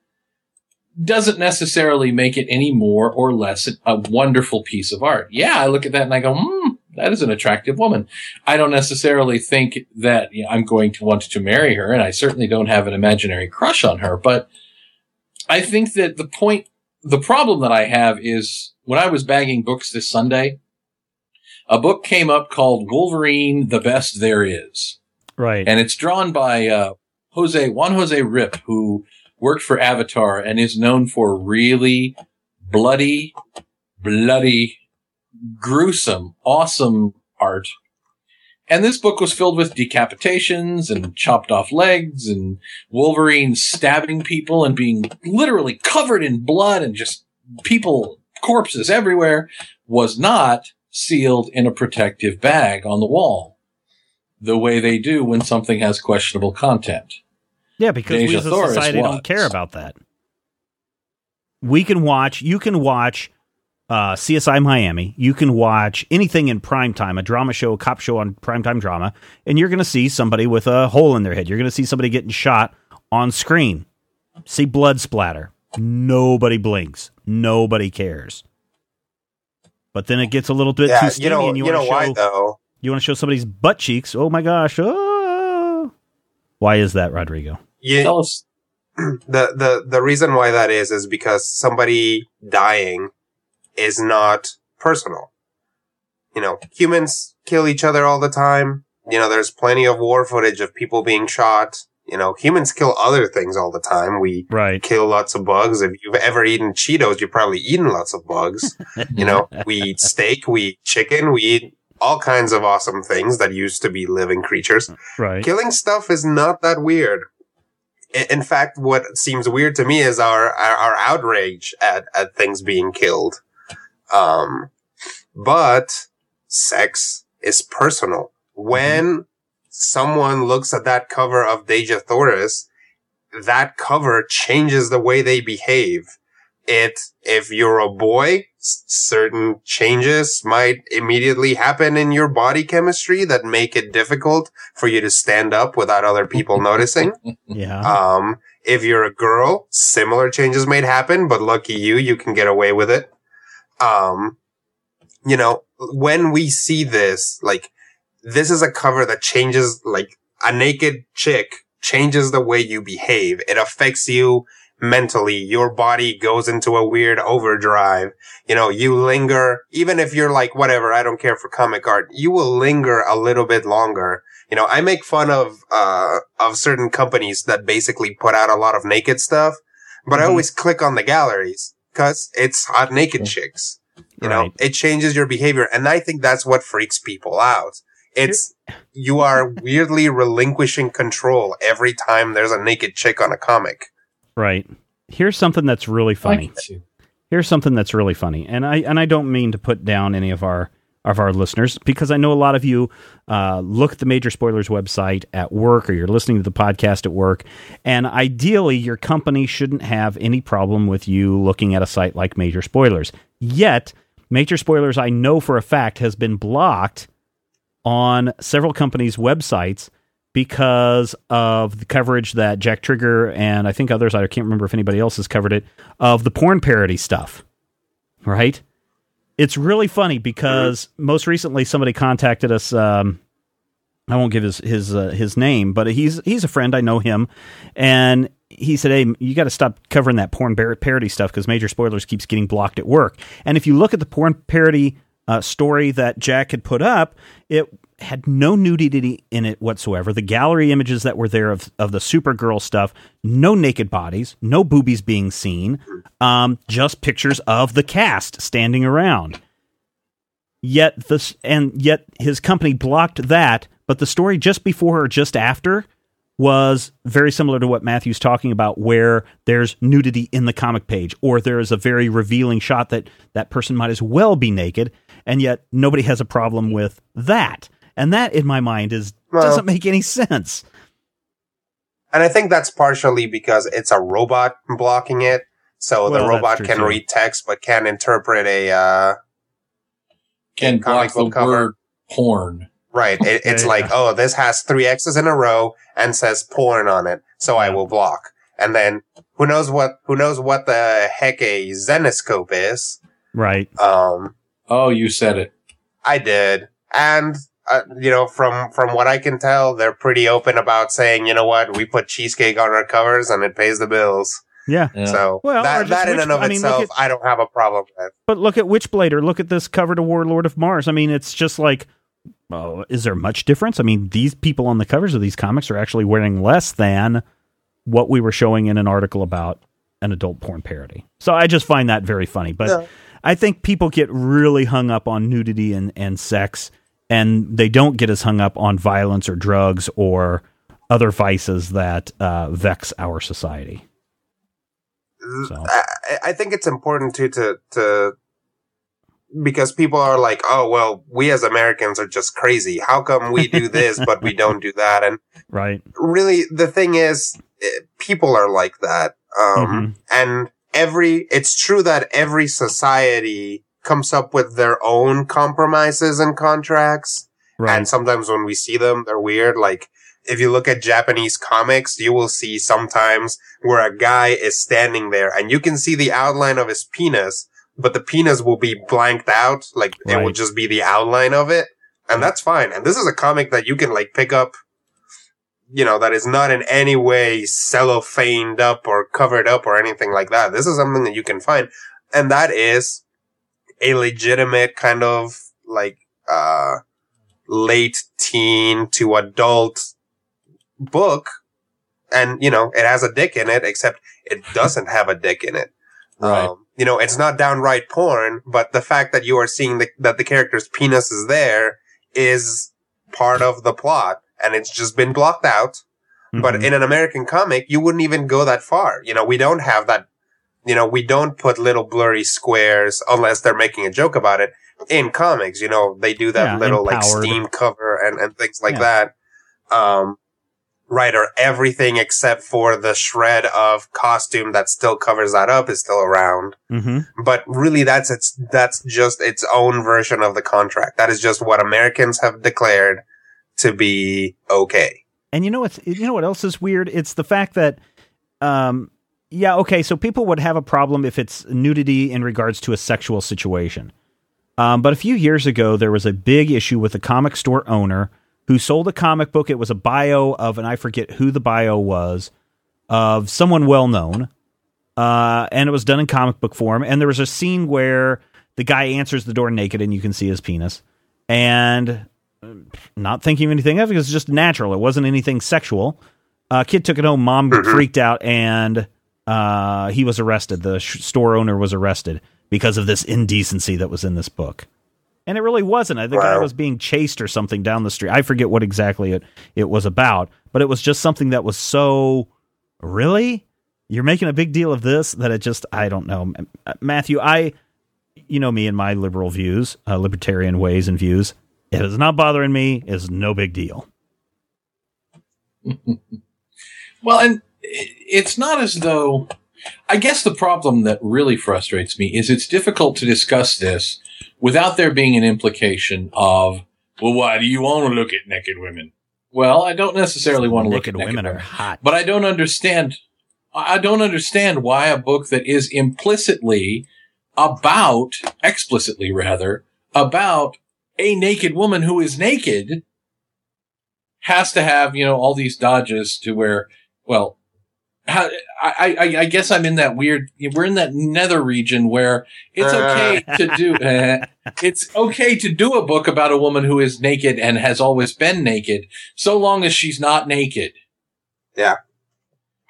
doesn't necessarily make it any more or less a wonderful piece of art. Yeah, I look at that and I go, hmm, that is an attractive woman. I don't necessarily think that you know, I'm going to want to marry her, and I certainly don't have an imaginary crush on her, but I think that the point, the problem that I have is when I was bagging books this Sunday, a book came up called Wolverine, the Best There Is. Right. And it's drawn by uh, Jose Juan Jose Ryp, who worked for Avatar and is known for really bloody, bloody, gruesome, awesome art. And this book was filled with decapitations and chopped off legs and Wolverine stabbing people and being literally covered in blood and just people, corpses everywhere, was not sealed in a protective bag on the wall the way they do when something has questionable content. Yeah, because we as a society was. don't care about that. We can watch. You can watch uh, CSI Miami. You can watch anything in prime time, a drama show, a cop show on primetime drama, and you're going to see somebody with a hole in their head. You're going to see somebody getting shot on screen. See blood splatter. Nobody blinks. Nobody cares. But then it gets a little bit too Yeah, steamy, you know, and you, you, want to why show though? you want to show somebody's butt cheeks. Oh my gosh! Oh. Why is that, Rodrigo? You, Tell us. the the the reason why that is is because somebody dying is not personal. You know, humans kill each other all the time. You know, there's plenty of war footage of people being shot. You know, humans kill other things all the time. We Right. kill lots of bugs. If you've ever eaten Cheetos, you've probably eaten lots of bugs. you know, we eat steak, we eat chicken, we eat all kinds of awesome things that used to be living creatures. Right. Killing stuff is not that weird. In fact, what seems weird to me is our, our, our outrage at, at things being killed. Um, but sex is personal. When someone looks at that cover of Dejah Thoris, that cover changes the way they behave. It, if you're a boy, s- certain changes might immediately happen in your body chemistry that make it difficult for you to stand up without other people noticing. Yeah. Um, if you're a girl, similar changes might happen, but lucky you, you can get away with it. Um, you know, when we see this, like, this is a cover that changes, like, a naked chick changes the way you behave. It affects you mentally. Your body goes into a weird overdrive. You know, you linger, even if you're like, whatever, I don't care for comic art, you will linger a little bit longer. You know, I make fun of, uh, of certain companies that basically put out a lot of naked stuff, but I Mhm. always click on the galleries because it's hot naked chicks. You know, it changes your behavior. And I think that's what freaks people out. It's, you are weirdly relinquishing control every time there's a naked chick on a comic. Right. Here's something that's really funny. Here's something that's really funny, and I and I don't mean to put down any of our of our listeners because I know a lot of you uh, look at the Major Spoilers website at work or you're listening to the podcast at work, and ideally your company shouldn't have any problem with you looking at a site like Major Spoilers. Yet, Major Spoilers, I know for a fact, has been blocked on several companies' websites because of the coverage that Jack Trigger and I think others, I can't remember if anybody else has covered it, of the porn parody stuff. Right? It's really funny because most recently somebody contacted us. Um, I won't give his his uh, his name, but he's he's a friend. I know him, and he said, "Hey, you got to stop covering that porn parody stuff because Major Spoilers keeps getting blocked at work." And if you look at the porn parody uh, story that Jack had put up, it had no nudity in it whatsoever. The gallery images that were there of, of the Supergirl stuff, no naked bodies, no boobies being seen, um, just pictures of the cast standing around. Yet this and yet his company blocked that, but the story just before or just after was very similar to what Matthew's talking about, where there's nudity in the comic page, or there is a very revealing shot that that person might as well be naked, and yet nobody has a problem with that. And that, in my mind, is Well- doesn't make any sense. And I think that's partially because it's a robot blocking it. So Well, the robot can too. read text but can't interpret a uh Can comic block the book cover. word porn. right. It, it's Yeah, like, yeah. oh, this has three X's in a row and says porn on it, so I will block. And then who knows what who knows what the heck a Zenescope is? Right. Um Oh, you said it. I did. And uh, you know, from from what I can tell, they're pretty open about saying, you know what, we put cheesecake on our covers and it pays the bills. Yeah. Yeah. So Well, that that in which- and of I mean, look itself, I don't have a problem with. But look at Witchblade or look at this cover to Warlord of Mars. I mean, it's just like, oh, is there much difference? I mean, these people on the covers of these comics are actually wearing less than what we were showing in an article about an adult porn parody. So I just find that very funny. But Yeah. I think people get really hung up on nudity and, and sex, and they don't get as hung up on violence or drugs or other vices that uh, vex our society. So. I, I think it's important too to to because people are like, oh well, we as Americans are just crazy. How come we do this but we don't do that? And Right. really, the thing is, eh, people are like that. Um, Mhm. and every it's true that every society comes up with their own compromises and contracts. Right. And sometimes when we see them, they're weird. Like, if you look at Japanese comics, you will see sometimes where a guy is standing there and you can see the outline of his penis, but the penis will be blanked out. Like, it will just be the outline of it. And mm. that's fine. And this is a comic that you can like pick up, you know, that is not in any way cellophaned up or covered up or anything like that. This is something that you can find. And that is a legitimate kind of like, uh, late teen to adult book. And, you know, it has a dick in it, except it doesn't have a dick in it. Right. Um, you know, it's not downright porn, but the fact that you are seeing the, that the character's penis is there is part of the plot and it's just been blocked out. But Mhm. in an American comic, you wouldn't even go that far. You know, we don't have that, you know, we don't put little blurry squares unless they're making a joke about it in comics. You know, they do that Yeah, little like steam cover and, and things like Yeah. that. Um, right. Or everything except for the shred of costume that still covers that up is still around. Mhm. But really that's its, that's just its own version of the contract. That is just what Americans have declared to be okay. And you know what's you know what else is weird? It's the fact that um yeah, okay, so people would have a problem if it's nudity in regards to a sexual situation. Um, but a few years ago there was a big issue with a comic store owner who sold a comic book. It was a bio of and I forget who the bio was of someone well known. Uh, and it was done in comic book form. And there was a scene where the guy answers the door naked and you can see his penis. And not thinking of anything of it. It was just natural. It wasn't anything sexual. Uh, kid took it home. Mom freaked out, and uh, he was arrested. The sh- store owner was arrested because of this indecency that was in this book. And it really wasn't. The guy Wow. was being chased or something down the street. I forget what exactly it, it was about, but it was just something that was so really you're making a big deal of this that it just I don't know, Uh, Matthew. I you know me and my liberal views, uh, libertarian ways and views. If it's not bothering me, it's no big deal. Well, and it's not as though. I guess the problem that really frustrates me is it's difficult to discuss this without there being an implication of, well, why do you want to look at naked women? Well, I don't necessarily want to look at naked naked women women, are hot. but I don't understand. I don't understand why a book that is implicitly about, explicitly rather, about a naked woman who is naked has to have, you know, all these dodges to where, well, I, I, I guess I'm in that weird, we're in that nether region where it's okay to do, uh, it's okay to do a book about a woman who is naked and has always been naked, so long as she's not naked. Yeah.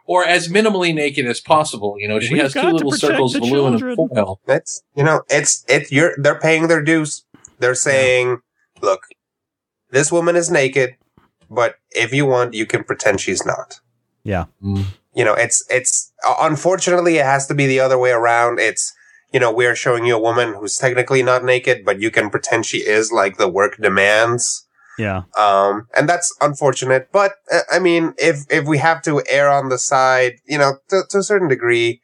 Or as minimally naked as possible. You know, she We've has two got to little protect circles the of aluminum children. foil. It's you know, it's it. You're they're paying their dues. They're saying, look, this woman is naked, but if you want, you can pretend she's not. Yeah. You know, it's it's uh, unfortunately it has to be the other way around. It's you know we're showing you a woman who's technically not naked, but you can pretend she is, like the work demands. Yeah. Um, and that's unfortunate. But uh, I mean, if if we have to err on the side, you know, to, to a certain degree,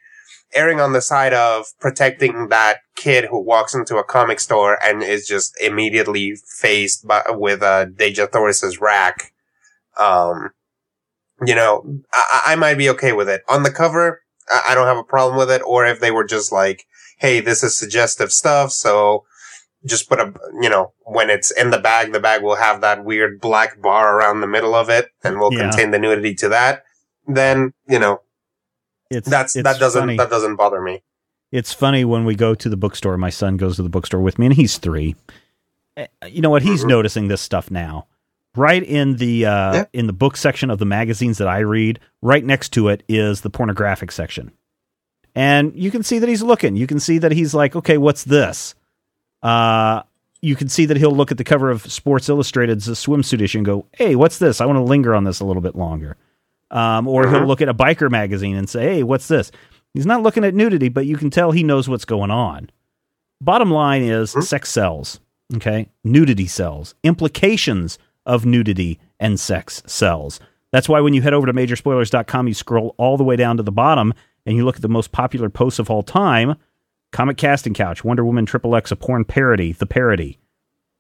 erring on the side of protecting that kid who walks into a comic store and is just immediately faced by, with uh, Dejah Thoris's rack, um, you know, I, I might be okay with it. On the cover, I, I don't have a problem with it. Or if they were just like, hey, this is suggestive stuff, so just put a, you know, when it's in the bag, the bag will have that weird black bar around the middle of it and we'll Yeah. contain the nudity to that. Then, you know, It's that's, it's that doesn't, funny. that doesn't bother me. It's funny when we go to the bookstore. My son goes to the bookstore with me, and he's three. Eh, You know what? He's Mhm. noticing this stuff now. Right in the uh, Yeah. in the book section of the magazines that I read, right next to it is the pornographic section, and you can see that he's looking. You can see that he's like, okay, what's this? Uh, you can see that he'll look at the cover of Sports Illustrated's swimsuit issue and go, hey, what's this? I want to linger on this a little bit longer. Um, or he'll Mhm. look at a biker magazine and say, hey, what's this? He's not looking at nudity, but you can tell he knows what's going on. Bottom line is Mhm. sex sells. Okay. Nudity sells. Implications of nudity and sex sells. That's why when you head over to majorspoilers.com, you scroll all the way down to the bottom and you look at the most popular posts of all time Comic Casting Couch, Wonder Woman Triple X, a porn parody, the parody.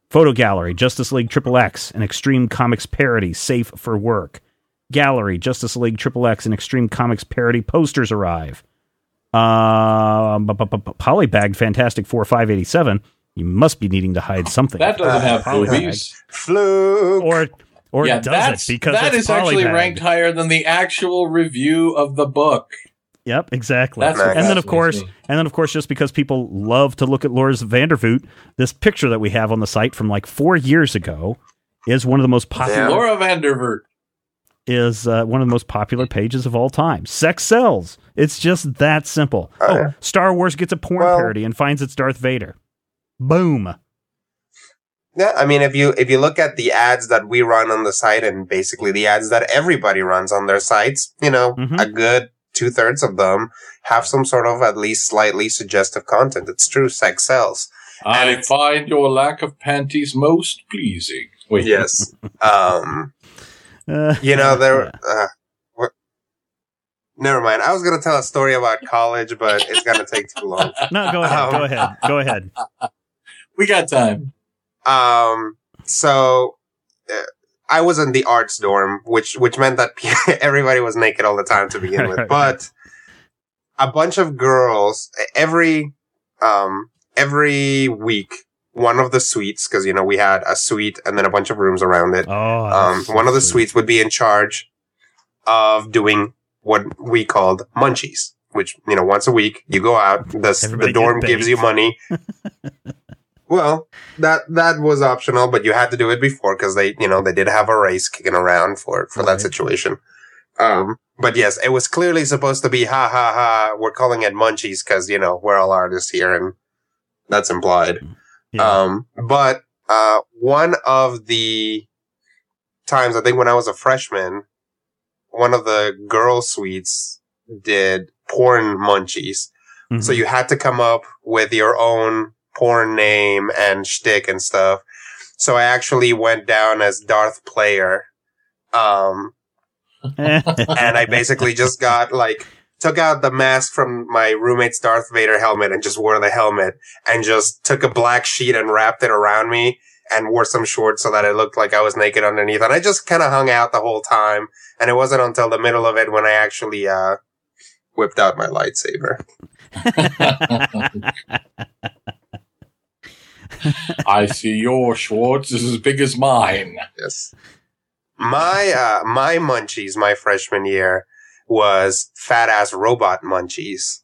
Photo Gallery, Justice League Triple X, an extreme comics parody, safe for work. Gallery, Justice League Triple X, an extreme comics parody, posters arrive. Um, bu- Polybagged Fantastic Four 587. You must be needing to hide something. That doesn't have Polybagged. boobies. Fluke. Or, or yeah, it doesn't that's, because that it's is actually ranked higher than the actual review of the book. Yep, exactly. That's what and then of course, and then of course, just because people love to look at Lars Vandervoort, this picture that we have on the site from like four years ago is one of the most popular. Yeah. Laura Vandervoort. Is uh, one of the most popular pages of all time. Sex sells. It's just that simple. Oh, oh, yeah. Star Wars gets a porn Well- parody and finds it's Darth Vader. Boom. Yeah, I mean, if you if you look at the ads that we run on the site and basically the ads that everybody runs on their sites, you know, Mhm. a good two thirds of them have some sort of at least slightly suggestive content. It's true, sex sells. And I it's- find your lack of panties most pleasing. Wait. Yes. um, you know, there. yeah. Uh. Never mind. I was gonna tell a story about college, but it's gonna take too long. No, go ahead. Um, go ahead. Go ahead. We got time. Um, so uh, I was in the arts dorm, which which meant that everybody was naked all the time to begin with. But a bunch of girls every um every week, one of the suites because you know we had a suite and then a bunch of rooms around it. Oh, Um, so one of the sweet. suites would be in charge of doing what we called munchies. Which you know, once a week you go out. The, Everybody the dorm gives you money. Well, that that was optional, but you had to do it before because they, you know, they did have a race kicking around for for Right. that situation. Um, but yes, it was clearly supposed to be ha ha ha. We're calling it munchies because you know we're all artists here, and that's implied. Yeah. Um, but uh, one of the times I think when I was a freshman, one of the girl suites did porn munchies. Mhm. So you had to come up with your own porn name and shtick and stuff. So I actually went down as Darth Player. Um, and I basically just got like, took out the mask from my roommate's Darth Vader helmet and just wore the helmet and just took a black sheet and wrapped it around me and wore some shorts so that it looked like I was naked underneath. And I just kind of hung out the whole time. And it wasn't until the middle of it when I actually, uh, whipped out my lightsaber. I see your Schwartz is as big as mine. Yes. My uh my munchies my freshman year was fat ass robot munchies.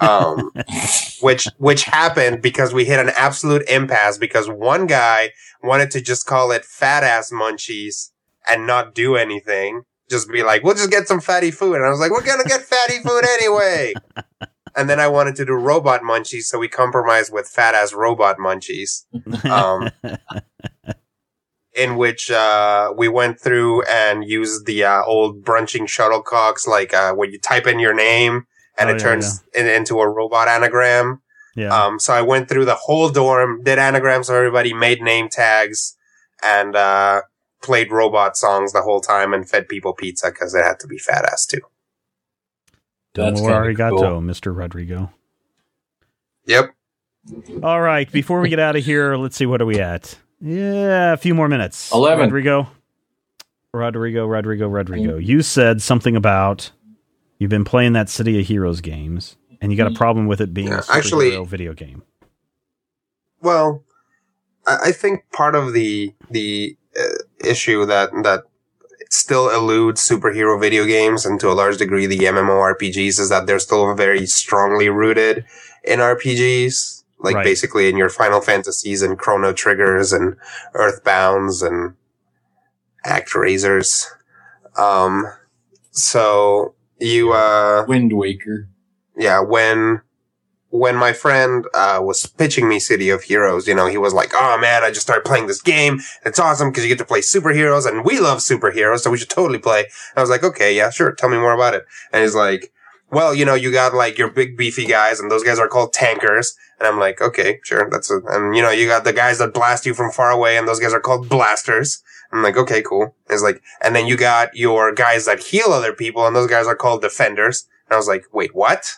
Um which which happened because we hit an absolute impasse because one guy wanted to just call it fat ass munchies and not do anything. Just be like, we'll just get some fatty food. And I was like, we're gonna get fatty food anyway. And then I wanted to do robot munchies, so we compromised with fat ass robot munchies. Um, in which uh, we went through and used the uh, old Brunching Shuttlecocks, like uh, where you type in your name and Oh, it yeah, turns It into a robot anagram. yeah. Um, so I went through the whole dorm, did anagrams for everybody, made name tags, and uh, played robot songs the whole time and fed people pizza because it had to be fat ass too. That's Domo arigato, cool. Mr. Rodrigo. Yep. All right, before we get out of here, let's see what are we at? Yeah, a few more minutes. 11. Rodrigo. Rodrigo, Rodrigo, Rodrigo. You said something about you've been playing that City of Heroes games and you got a problem with it being Yeah, a actually- video game. Well, I, I think part of the the uh, issue that that still eludes superhero video games and to a large degree the MMORPGs is that they're still very strongly rooted in RPGs. Like Right. basically in your Final Fantasies and Chrono Triggers and Earthbounds and Actraisers. Um, so you, uh, Wind Waker. yeah, when when my friend uh, was pitching me City of Heroes, you know, he was like, "Oh man, I just started playing this game. It's awesome because you get to play superheroes, and we love superheroes, so we should totally play." I was like, "Okay, yeah, sure. Tell me more about it." And he's like, "Well, you know, you got like your big beefy guys, and those guys are called tankers." And I'm like, "Okay, sure, that's a." And you know, you got the guys that blast you from far away, and those guys are called blasters. I'm like, okay, cool. It's like, and then you got your guys that heal other people, and those guys are called defenders. And I was like, wait, what?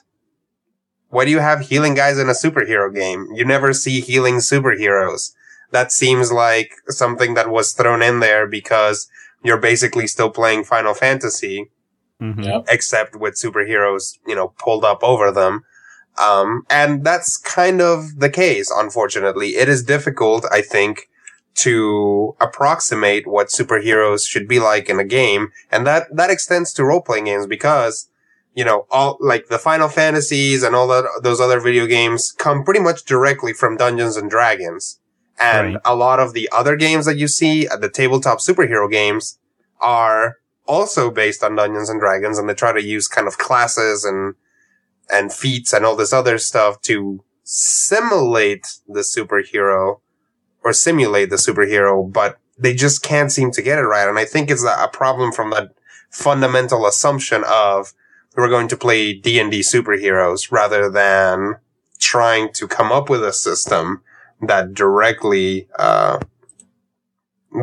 Why do you have healing guys in a superhero game? You never see healing superheroes. That seems like something that was thrown in there because you're basically still playing Final Fantasy, Mhm. Yep. except with superheroes, you know, pulled up over them. Um, and that's kind of the case, unfortunately. It is difficult, I think, to approximate what superheroes should be like in a game. And that, that extends to role-playing games because, you know, all, like the Final Fantasies and all that, those other video games come pretty much directly from Dungeons and Dragons. And Right. a lot of the other games that you see, uh, the tabletop superhero games, are also based on Dungeons and Dragons, and they try to use kind of classes and and feats and all this other stuff to simulate the superhero or simulate the superhero, but they just can't seem to get it right. And I think it's a, problem from that fundamental assumption of we're going to play D and D superheroes rather than trying to come up with a system that directly, uh,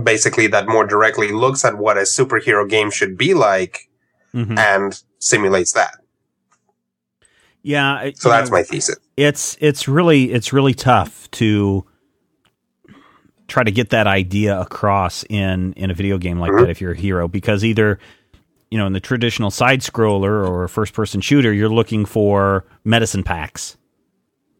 basically that more directly looks at what a superhero game should be like Mhm. and simulates that. Yeah. I- So that's know, my thesis. it's it's really it's really tough to try to get that idea across in in a video game like Mhm. that if you're a hero because either you know in the traditional side scroller or first person shooter you're looking for medicine packs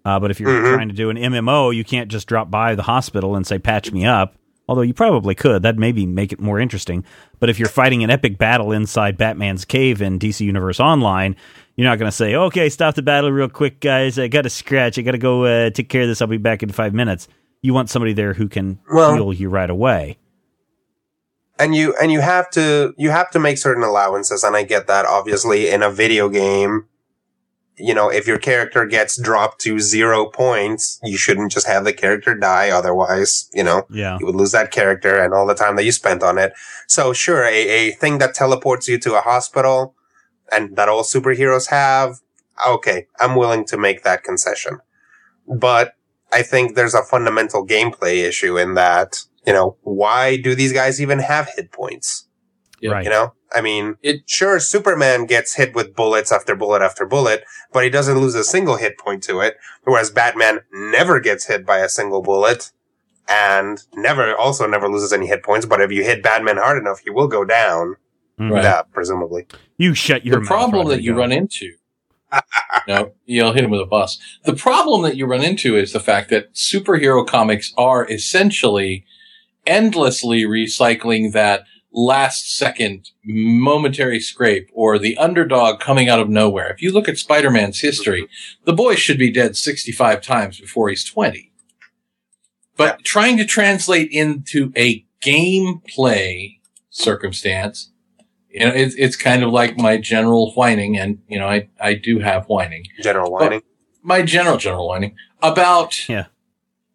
uh, but if you're Mhm. trying to do an MMO you can't just drop by the hospital and say patch me up although you probably could that maybe make it more interesting but if you're fighting an epic battle inside Batman's cave in DC Universe Online you're not going to say, okay, stop the battle real quick, guys. I got a scratch. I got to go uh, take care of this. I'll be back in five minutes. You want somebody there who can Well- heal you right away. and you and you have to you have to make certain allowances and i get that obviously in a video game you know if your character gets dropped to zero points you shouldn't just have the character die otherwise you know Yeah. you would lose that character and all the time that you spent on it so sure a, a thing that teleports you to a hospital and that all superheroes have okay i'm willing to make that concession but I think there's a fundamental gameplay issue in that, you know, why do these guys even have hit points? Yeah. Right. You know, I mean, It- sure, Superman gets hit with bullets after bullet after bullet, but he doesn't lose a single hit point to it. Whereas Batman never gets hit by a single bullet and never, also never loses any hit points. But if you hit Batman hard enough, he will go down. Mhm. Right. Yeah, presumably. You shut your the mouth, problem that you Rodrigo. run into no, you'll hit him with a bus. The problem that you run into is the fact that superhero comics are essentially endlessly recycling that last second momentary scrape or the underdog coming out of nowhere. If you look at Spider-Man's history, the boy should be dead 65 times before he's 20. But trying to translate into a gameplay circumstance, you know, it's, it's kind of like my general whining, and, you know, I, I do have whining. General whining. My general, general whining about Yeah.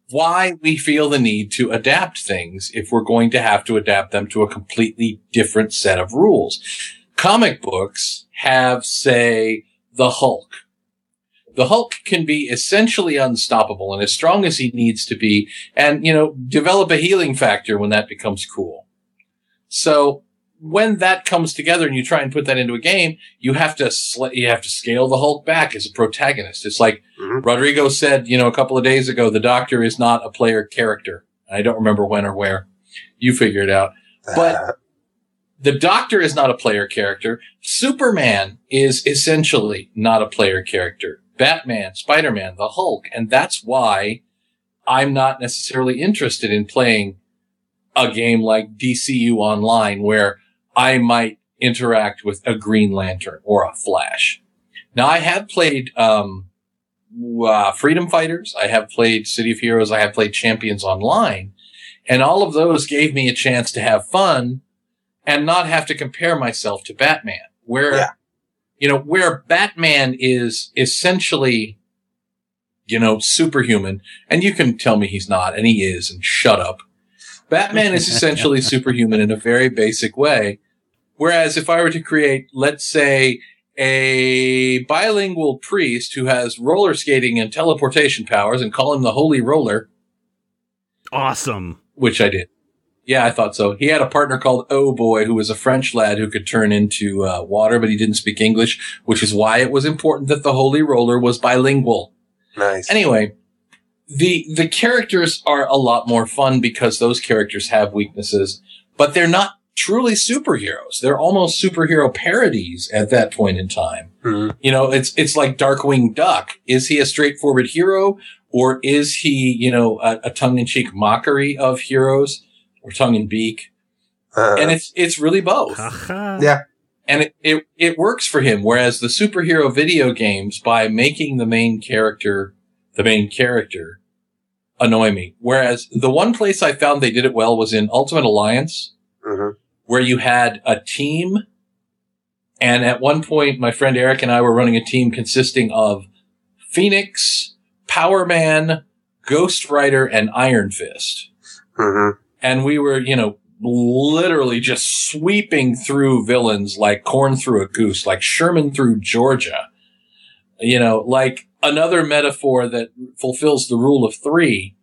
why we feel the need to adapt things if we're going to have to adapt them to a completely different set of rules. Comic books have, say, the Hulk. The Hulk can be essentially unstoppable and as strong as he needs to be and, you know, develop a healing factor when that becomes cool. So when that comes together and you try and put that into a game, you have to sl- you have to scale the Hulk back as a protagonist. It's like Mhm. Rodrigo said, you know, a couple of days ago, the Doctor is not a player character. I don't remember when or where. You figure it out. But Uh, the Doctor is not a player character. Superman is essentially not a player character. Batman, Spider-Man, the Hulk, and that's why I'm not necessarily interested in playing a game like DCU Online where I might interact with a Green Lantern or a Flash. Now I have played, um, uh, Freedom Fighters. I have played City of Heroes. I have played Champions Online and all of those gave me a chance to have fun and not have to compare myself to Batman where, Yeah. you know, where Batman is essentially, you know, superhuman and you can tell me he's not and he is and shut up. Batman is essentially superhuman in a very basic way. Whereas if I were to create, let's say, a bilingual priest who has roller skating and teleportation powers and call him the Holy Roller, Awesome. which I did. Yeah, I thought so. He had a partner called Oh Boy, who was a French lad who could turn into uh, water, but he didn't speak English, which is why it was important that the Holy Roller was bilingual. nice. Anyway, the the characters are a lot more fun because those characters have weaknesses, but they're not truly superheroes. They're almost superhero parodies at that point in time. Mhm. You know, it's it's like Darkwing Duck. Is he a straightforward hero, or is he, you know, a, a tongue in cheek mockery of heroes, or tongue in beak? Uh, And it's it's really both Haha. yeah. and it, it, it works for him. Whereas the superhero video games, by making the main character the main character, annoy me. Whereas the one place I found they did it well was in Ultimate Alliance, hmm where you had a team. And at one point, my friend Eric and I were running a team consisting of Phoenix, Power Man, Ghost Rider, and Iron Fist hmm and we were, you know, literally just sweeping through villains like corn through a goose, like Sherman through Georgia. You know, like another metaphor that fulfills the rule of three.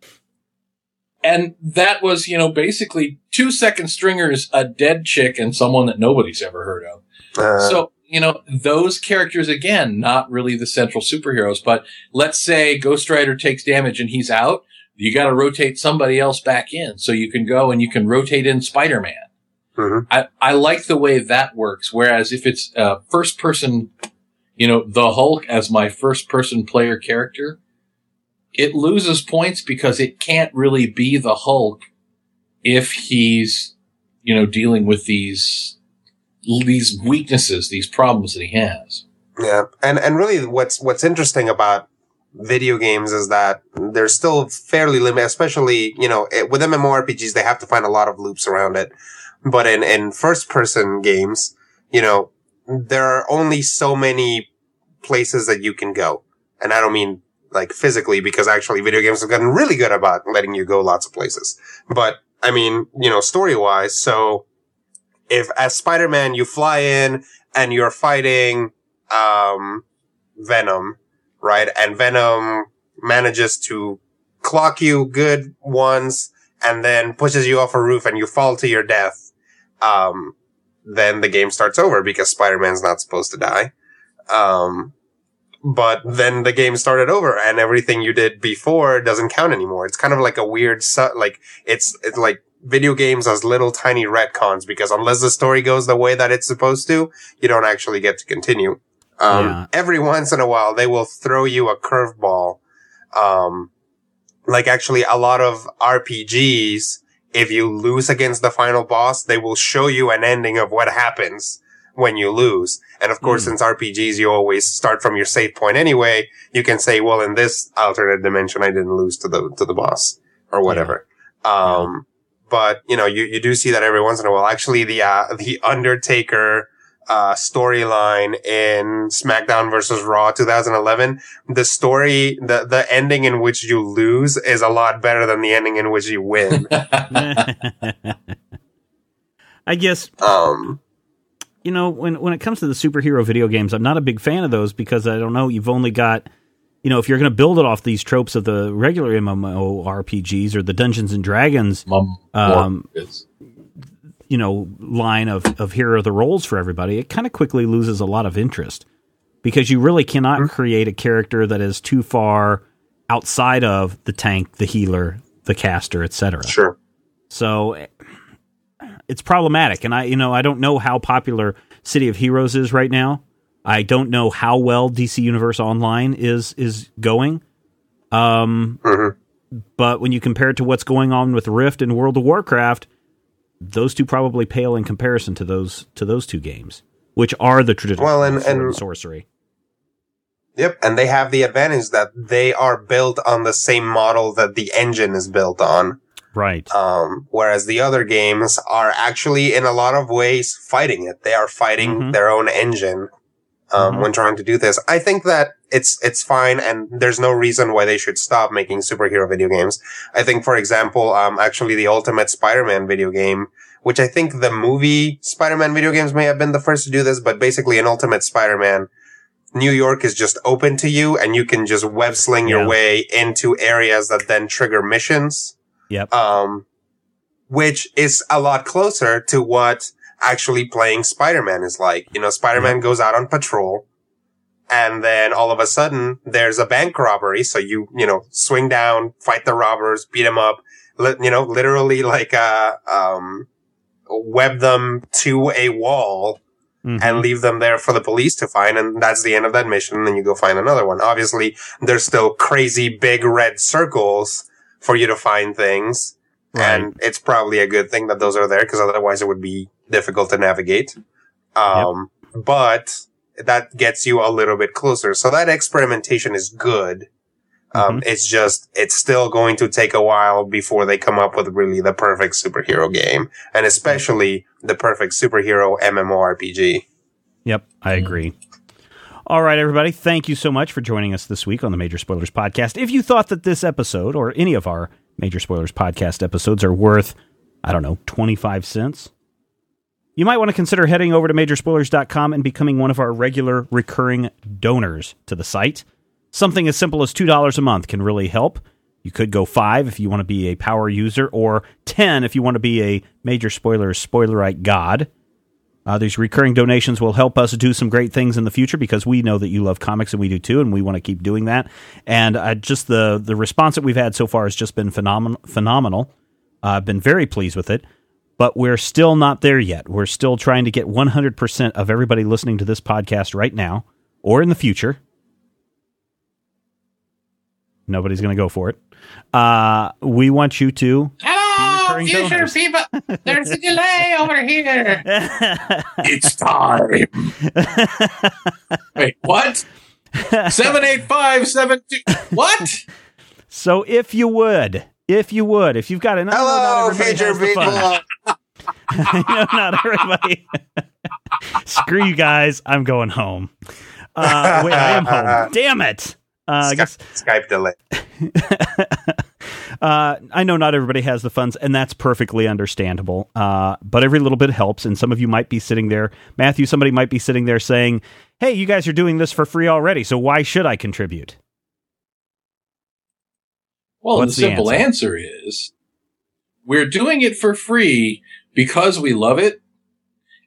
And that was, you know, basically two second stringers, a dead chick, and someone that nobody's ever heard of. Uh, So, you know, those characters again, not really the central superheroes, but let's say Ghost Rider takes damage and he's out. You got to rotate somebody else back in. So you can go and you can rotate in Spider-Man. Mhm. I, I like the way that works. Whereas if it's uh, first person, you know, the Hulk as my first person player character, it loses points because it can't really be the Hulk if he's, you know, dealing with these these weaknesses, these problems that he has. Yeah, and and really, what's what's interesting about video games is that they're still fairly limited, especially you know it, with MMORPGs. They have to find a lot of loops around it, but in in first person games, you know, there are only so many places that you can go, and I don't mean like physically because actually video games have gotten really good about letting you go lots of places, but I mean you know story wise, so. If as Spider-Man you fly in and you're fighting um, Venom, right? And Venom manages to clock you good once and then pushes you off a roof and you fall to your death. Um, then the game starts over because Spider-Man's not supposed to die. Um, but then the game started over and everything you did before doesn't count anymore. It's kind of like a weird, su- like, it's, it's like video games as little tiny retcons because unless the story goes the way that it's supposed to, you don't actually get to continue. Um, Yeah. every once in a while, they will throw you a curveball. Um, like actually a lot of RPGs, if you lose against the final boss, they will show you an ending of what happens when you lose. And of course, Hmm. since RPGs, you always start from your save point anyway, you can say, well, in this alternate dimension, I didn't lose to the, to the boss or whatever. Um, but you know, you, you do see that every once in a while. Actually, the, uh, the Undertaker, uh, storyline in SmackDown versus Raw 2011, the story, the, the ending in which you lose is a lot better than the ending in which you win. I guess um, you know when when it comes to the superhero video games, I'm not a big fan of those because I don't know. You've only got you know if you're going to build it off these tropes of the regular MMORPGs or the Dungeons and Dragons, Um, is- you know line of of hero of the roles for everybody, it kind of quickly loses a lot of interest because you really cannot create a character that is too far outside of the tank, the healer, the caster, etc. sure. So it's problematic. And I, you know, I don't know how popular City of Heroes is right now. I don't know how well DC Universe Online is is going. Um, Mhm. but when you compare it to what's going on with Rift and World of Warcraft, those two probably pale in comparison to those to those two games, which are the traditional Well, and- and- sorcery. Yep. And they have the advantage that they are built on the same model that the engine is built on. Right. Um, whereas the other games are actually in a lot of ways fighting it. They are fighting Mhm. their own engine, um, Mhm. when trying to do this. I think that it's, it's fine and there's no reason why they should stop making superhero video games. I think, for example, um, actually the Ultimate Spider-Man video game, which I think the movie Spider-Man video games may have been the first to do this, but basically in Ultimate Spider-Man, New York is just open to you and you can just web sling your Yeah. way into areas that then trigger missions Yep. um, which is a lot closer to what actually playing Spider-Man is like. You know, Spider-Man goes out on patrol and then all of a sudden there's a bank robbery. So you, you know, swing down, fight the robbers, beat them up, li- you know, literally like, uh, um, web them to a wall Mhm. and leave them there for the police to find. And that's the end of that mission. And then you go find another one. Obviously, there's still crazy big red circles for you to find things. And it's probably a good thing that those are there because otherwise it would be difficult to navigate. Um, but that gets you a little bit closer. So that experimentation is good. Um, it's just, it's still going to take a while before they come up with really the perfect superhero game and especially the perfect superhero MMORPG. Yep, I agree. All right, everybody. Thank you so much for joining us this week on the Major Spoilers Podcast. If you thought that this episode or any of our Major Spoilers Podcast episodes are worth, I don't know, 25 cents, you might want to consider heading over to majorspoilers.com and becoming one of our regular recurring donors to the site. Something as simple as $2 a month can really help. You could go 5 if you want to be a power user or 10 if you want to be a Major Spoilers spoilerite god. Uh, these recurring donations will help us do some great things in the future because we know that you love comics and we do too, and we want to keep doing that. And uh, just the the response that we've had so far has just been phenomenal. Phenomenal. Uh, I've been very pleased with it, but we're still not there yet. We're still trying to get 100% of everybody listening to this podcast right now or in the future. Nobody's going to go for it. Uh, we want you to. Hello, future donors. people. There's a delay over here. It's time. Wait, what? Seven eight five seven two. What? So if you would, if you would, if you've got an Hello, future has the fun. people. I know not everybody. Screw you guys. I'm going home. Uh, wait, I am home. Damn it. Uh, I guess Skype delay. uh, I know not everybody has the funds, and that's perfectly understandable. Uh, but every little bit helps, and some of you might be sitting there, Matthew. Somebody might be sitting there saying, "Hey, you guys are doing this for free already, so why should I contribute?" Well, What's the the simple answer? answer is we're doing it for free because we love it.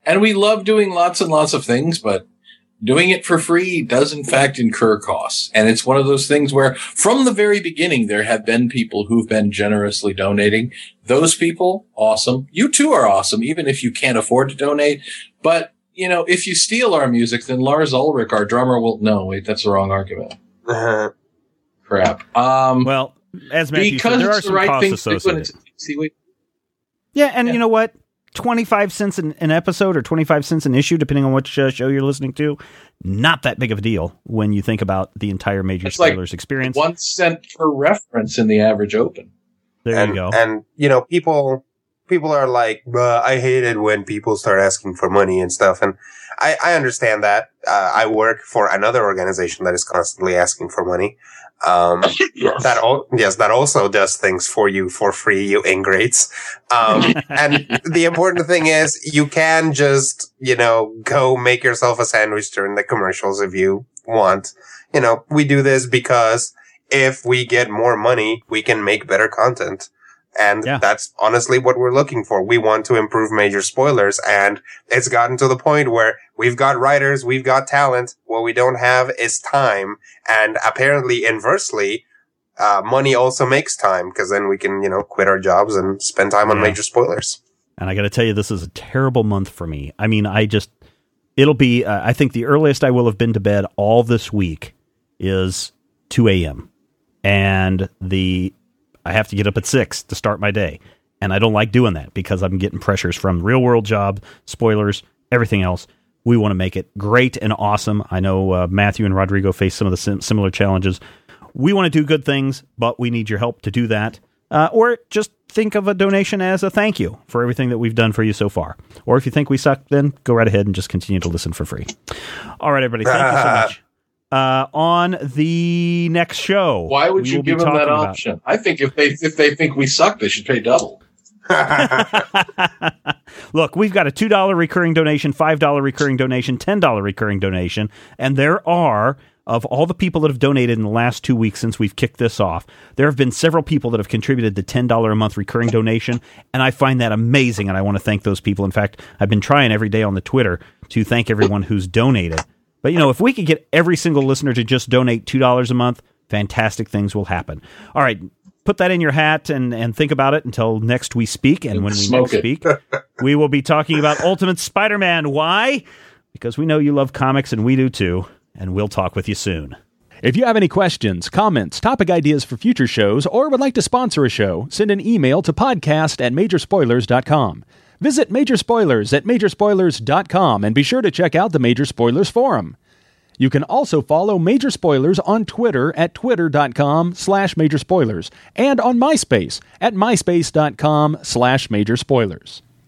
And we love doing lots and lots of things, but doing it for free does in fact incur costs. And it's one of those things where from the very beginning, there have been people who've been generously donating. Those people, awesome. You too are awesome, even if you can't afford to donate. But you know, if you steal our music, then Lars Ulrich, our drummer, will. No, wait, that's the wrong argument. Crap. Um, Well, as Matthew because said, there are it's the some right costs thing to do, and associated. it's see, wait, Yeah, and Yeah. you know what? 25 cents an, an episode or 25 cents an issue, depending on which uh, show you're listening to, not that big of a deal when you think about the entire Major It's like experience. one cent per reference in the average open. there and, you go. And you know, people people are like, I hate it when people start asking for money and stuff. And I, I understand that. Uh, I work for another organization that is constantly asking for money. Um, that al- yes, that also does things for you for free, you ingrates. Um, and the important thing is you can just, you know, go make yourself a sandwich during the commercials if you want. You know, we do this because if we get more money, we can make better content. And Yeah. that's honestly what we're looking for. We want to improve major spoilers and it's gotten to the point where we've got writers, we've got talent. What we don't have is time. And apparently inversely, uh, money also makes time because then we can, you know, quit our jobs and spend time on Yeah. major spoilers. And I got to tell you, this is a terrible month for me. I mean, I just, it'll be, uh, I think the earliest I will have been to bed all this week is 2 a.m. And the, I have to get up at 6 to start my day. And I don't like doing that because I'm getting pressures from real world job, spoilers, everything else. We want to make it great and awesome. I know uh, Matthew and Rodrigo face some of the sim- similar challenges. We want to do good things, but we need your help to do that. Uh, or just think of a donation as a thank you for everything that we've done for you so far. Or if you think we suck, then go right ahead and just continue to listen for free. All right, everybody. Thank you so much. Uh, on the next show, Why would you give them that talking about- option? I think if they if they think we suck, they should pay double. Look, we've got a $2 recurring donation, $5 recurring donation, $10 recurring donation, and there are of all the people that have donated in the last 2 weeks since we've kicked this off. There have been several people that have contributed the $10 a month recurring donation, and I find that amazing and I want to thank those people. In fact, I've been trying every day on the Twitter to thank everyone who's donated. But you know, if we could get every single listener to just donate $2 a month, fantastic things will happen. All right, put that in your hat and, and think about it until next we speak. And when we Smoke next it. speak, we will be talking about Ultimate Spider Man. Why? Because we know you love comics and we do too. And we'll talk with you soon. If you have any questions, comments, topic ideas for future shows, or would like to sponsor a show, send an email to podcast at majorspoilers.com. Visit Major Spoilers at majorspoilers.com and be sure to check out the Major Spoilers Forum. You can also follow Major Spoilers on Twitter at twitter.com slash major spoilers and on MySpace at myspace.com slash major spoilers.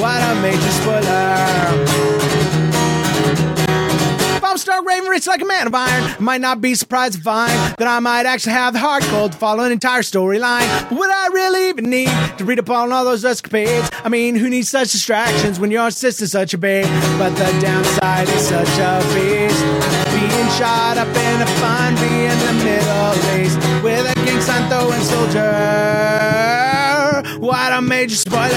What a major spoiler! If I'm Stark Raven, rich like a man of iron, I might not be surprised to find that I might actually have the heart cold to follow an entire storyline. But would I really even need to read up on all those escapades? I mean, who needs such distractions when your sister's such a babe? But the downside is such a beast. Being shot up in a fun bee in the Middle East with a gang sign throwing soldier. Major spoiler!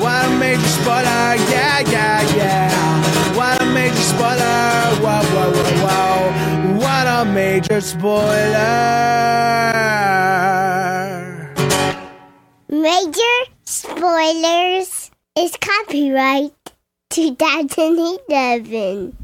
What a major spoiler! Yeah, yeah, yeah! What a major spoiler! Whoa, whoa, whoa, whoa! What a major spoiler! Major Spoilers is copyright 2011.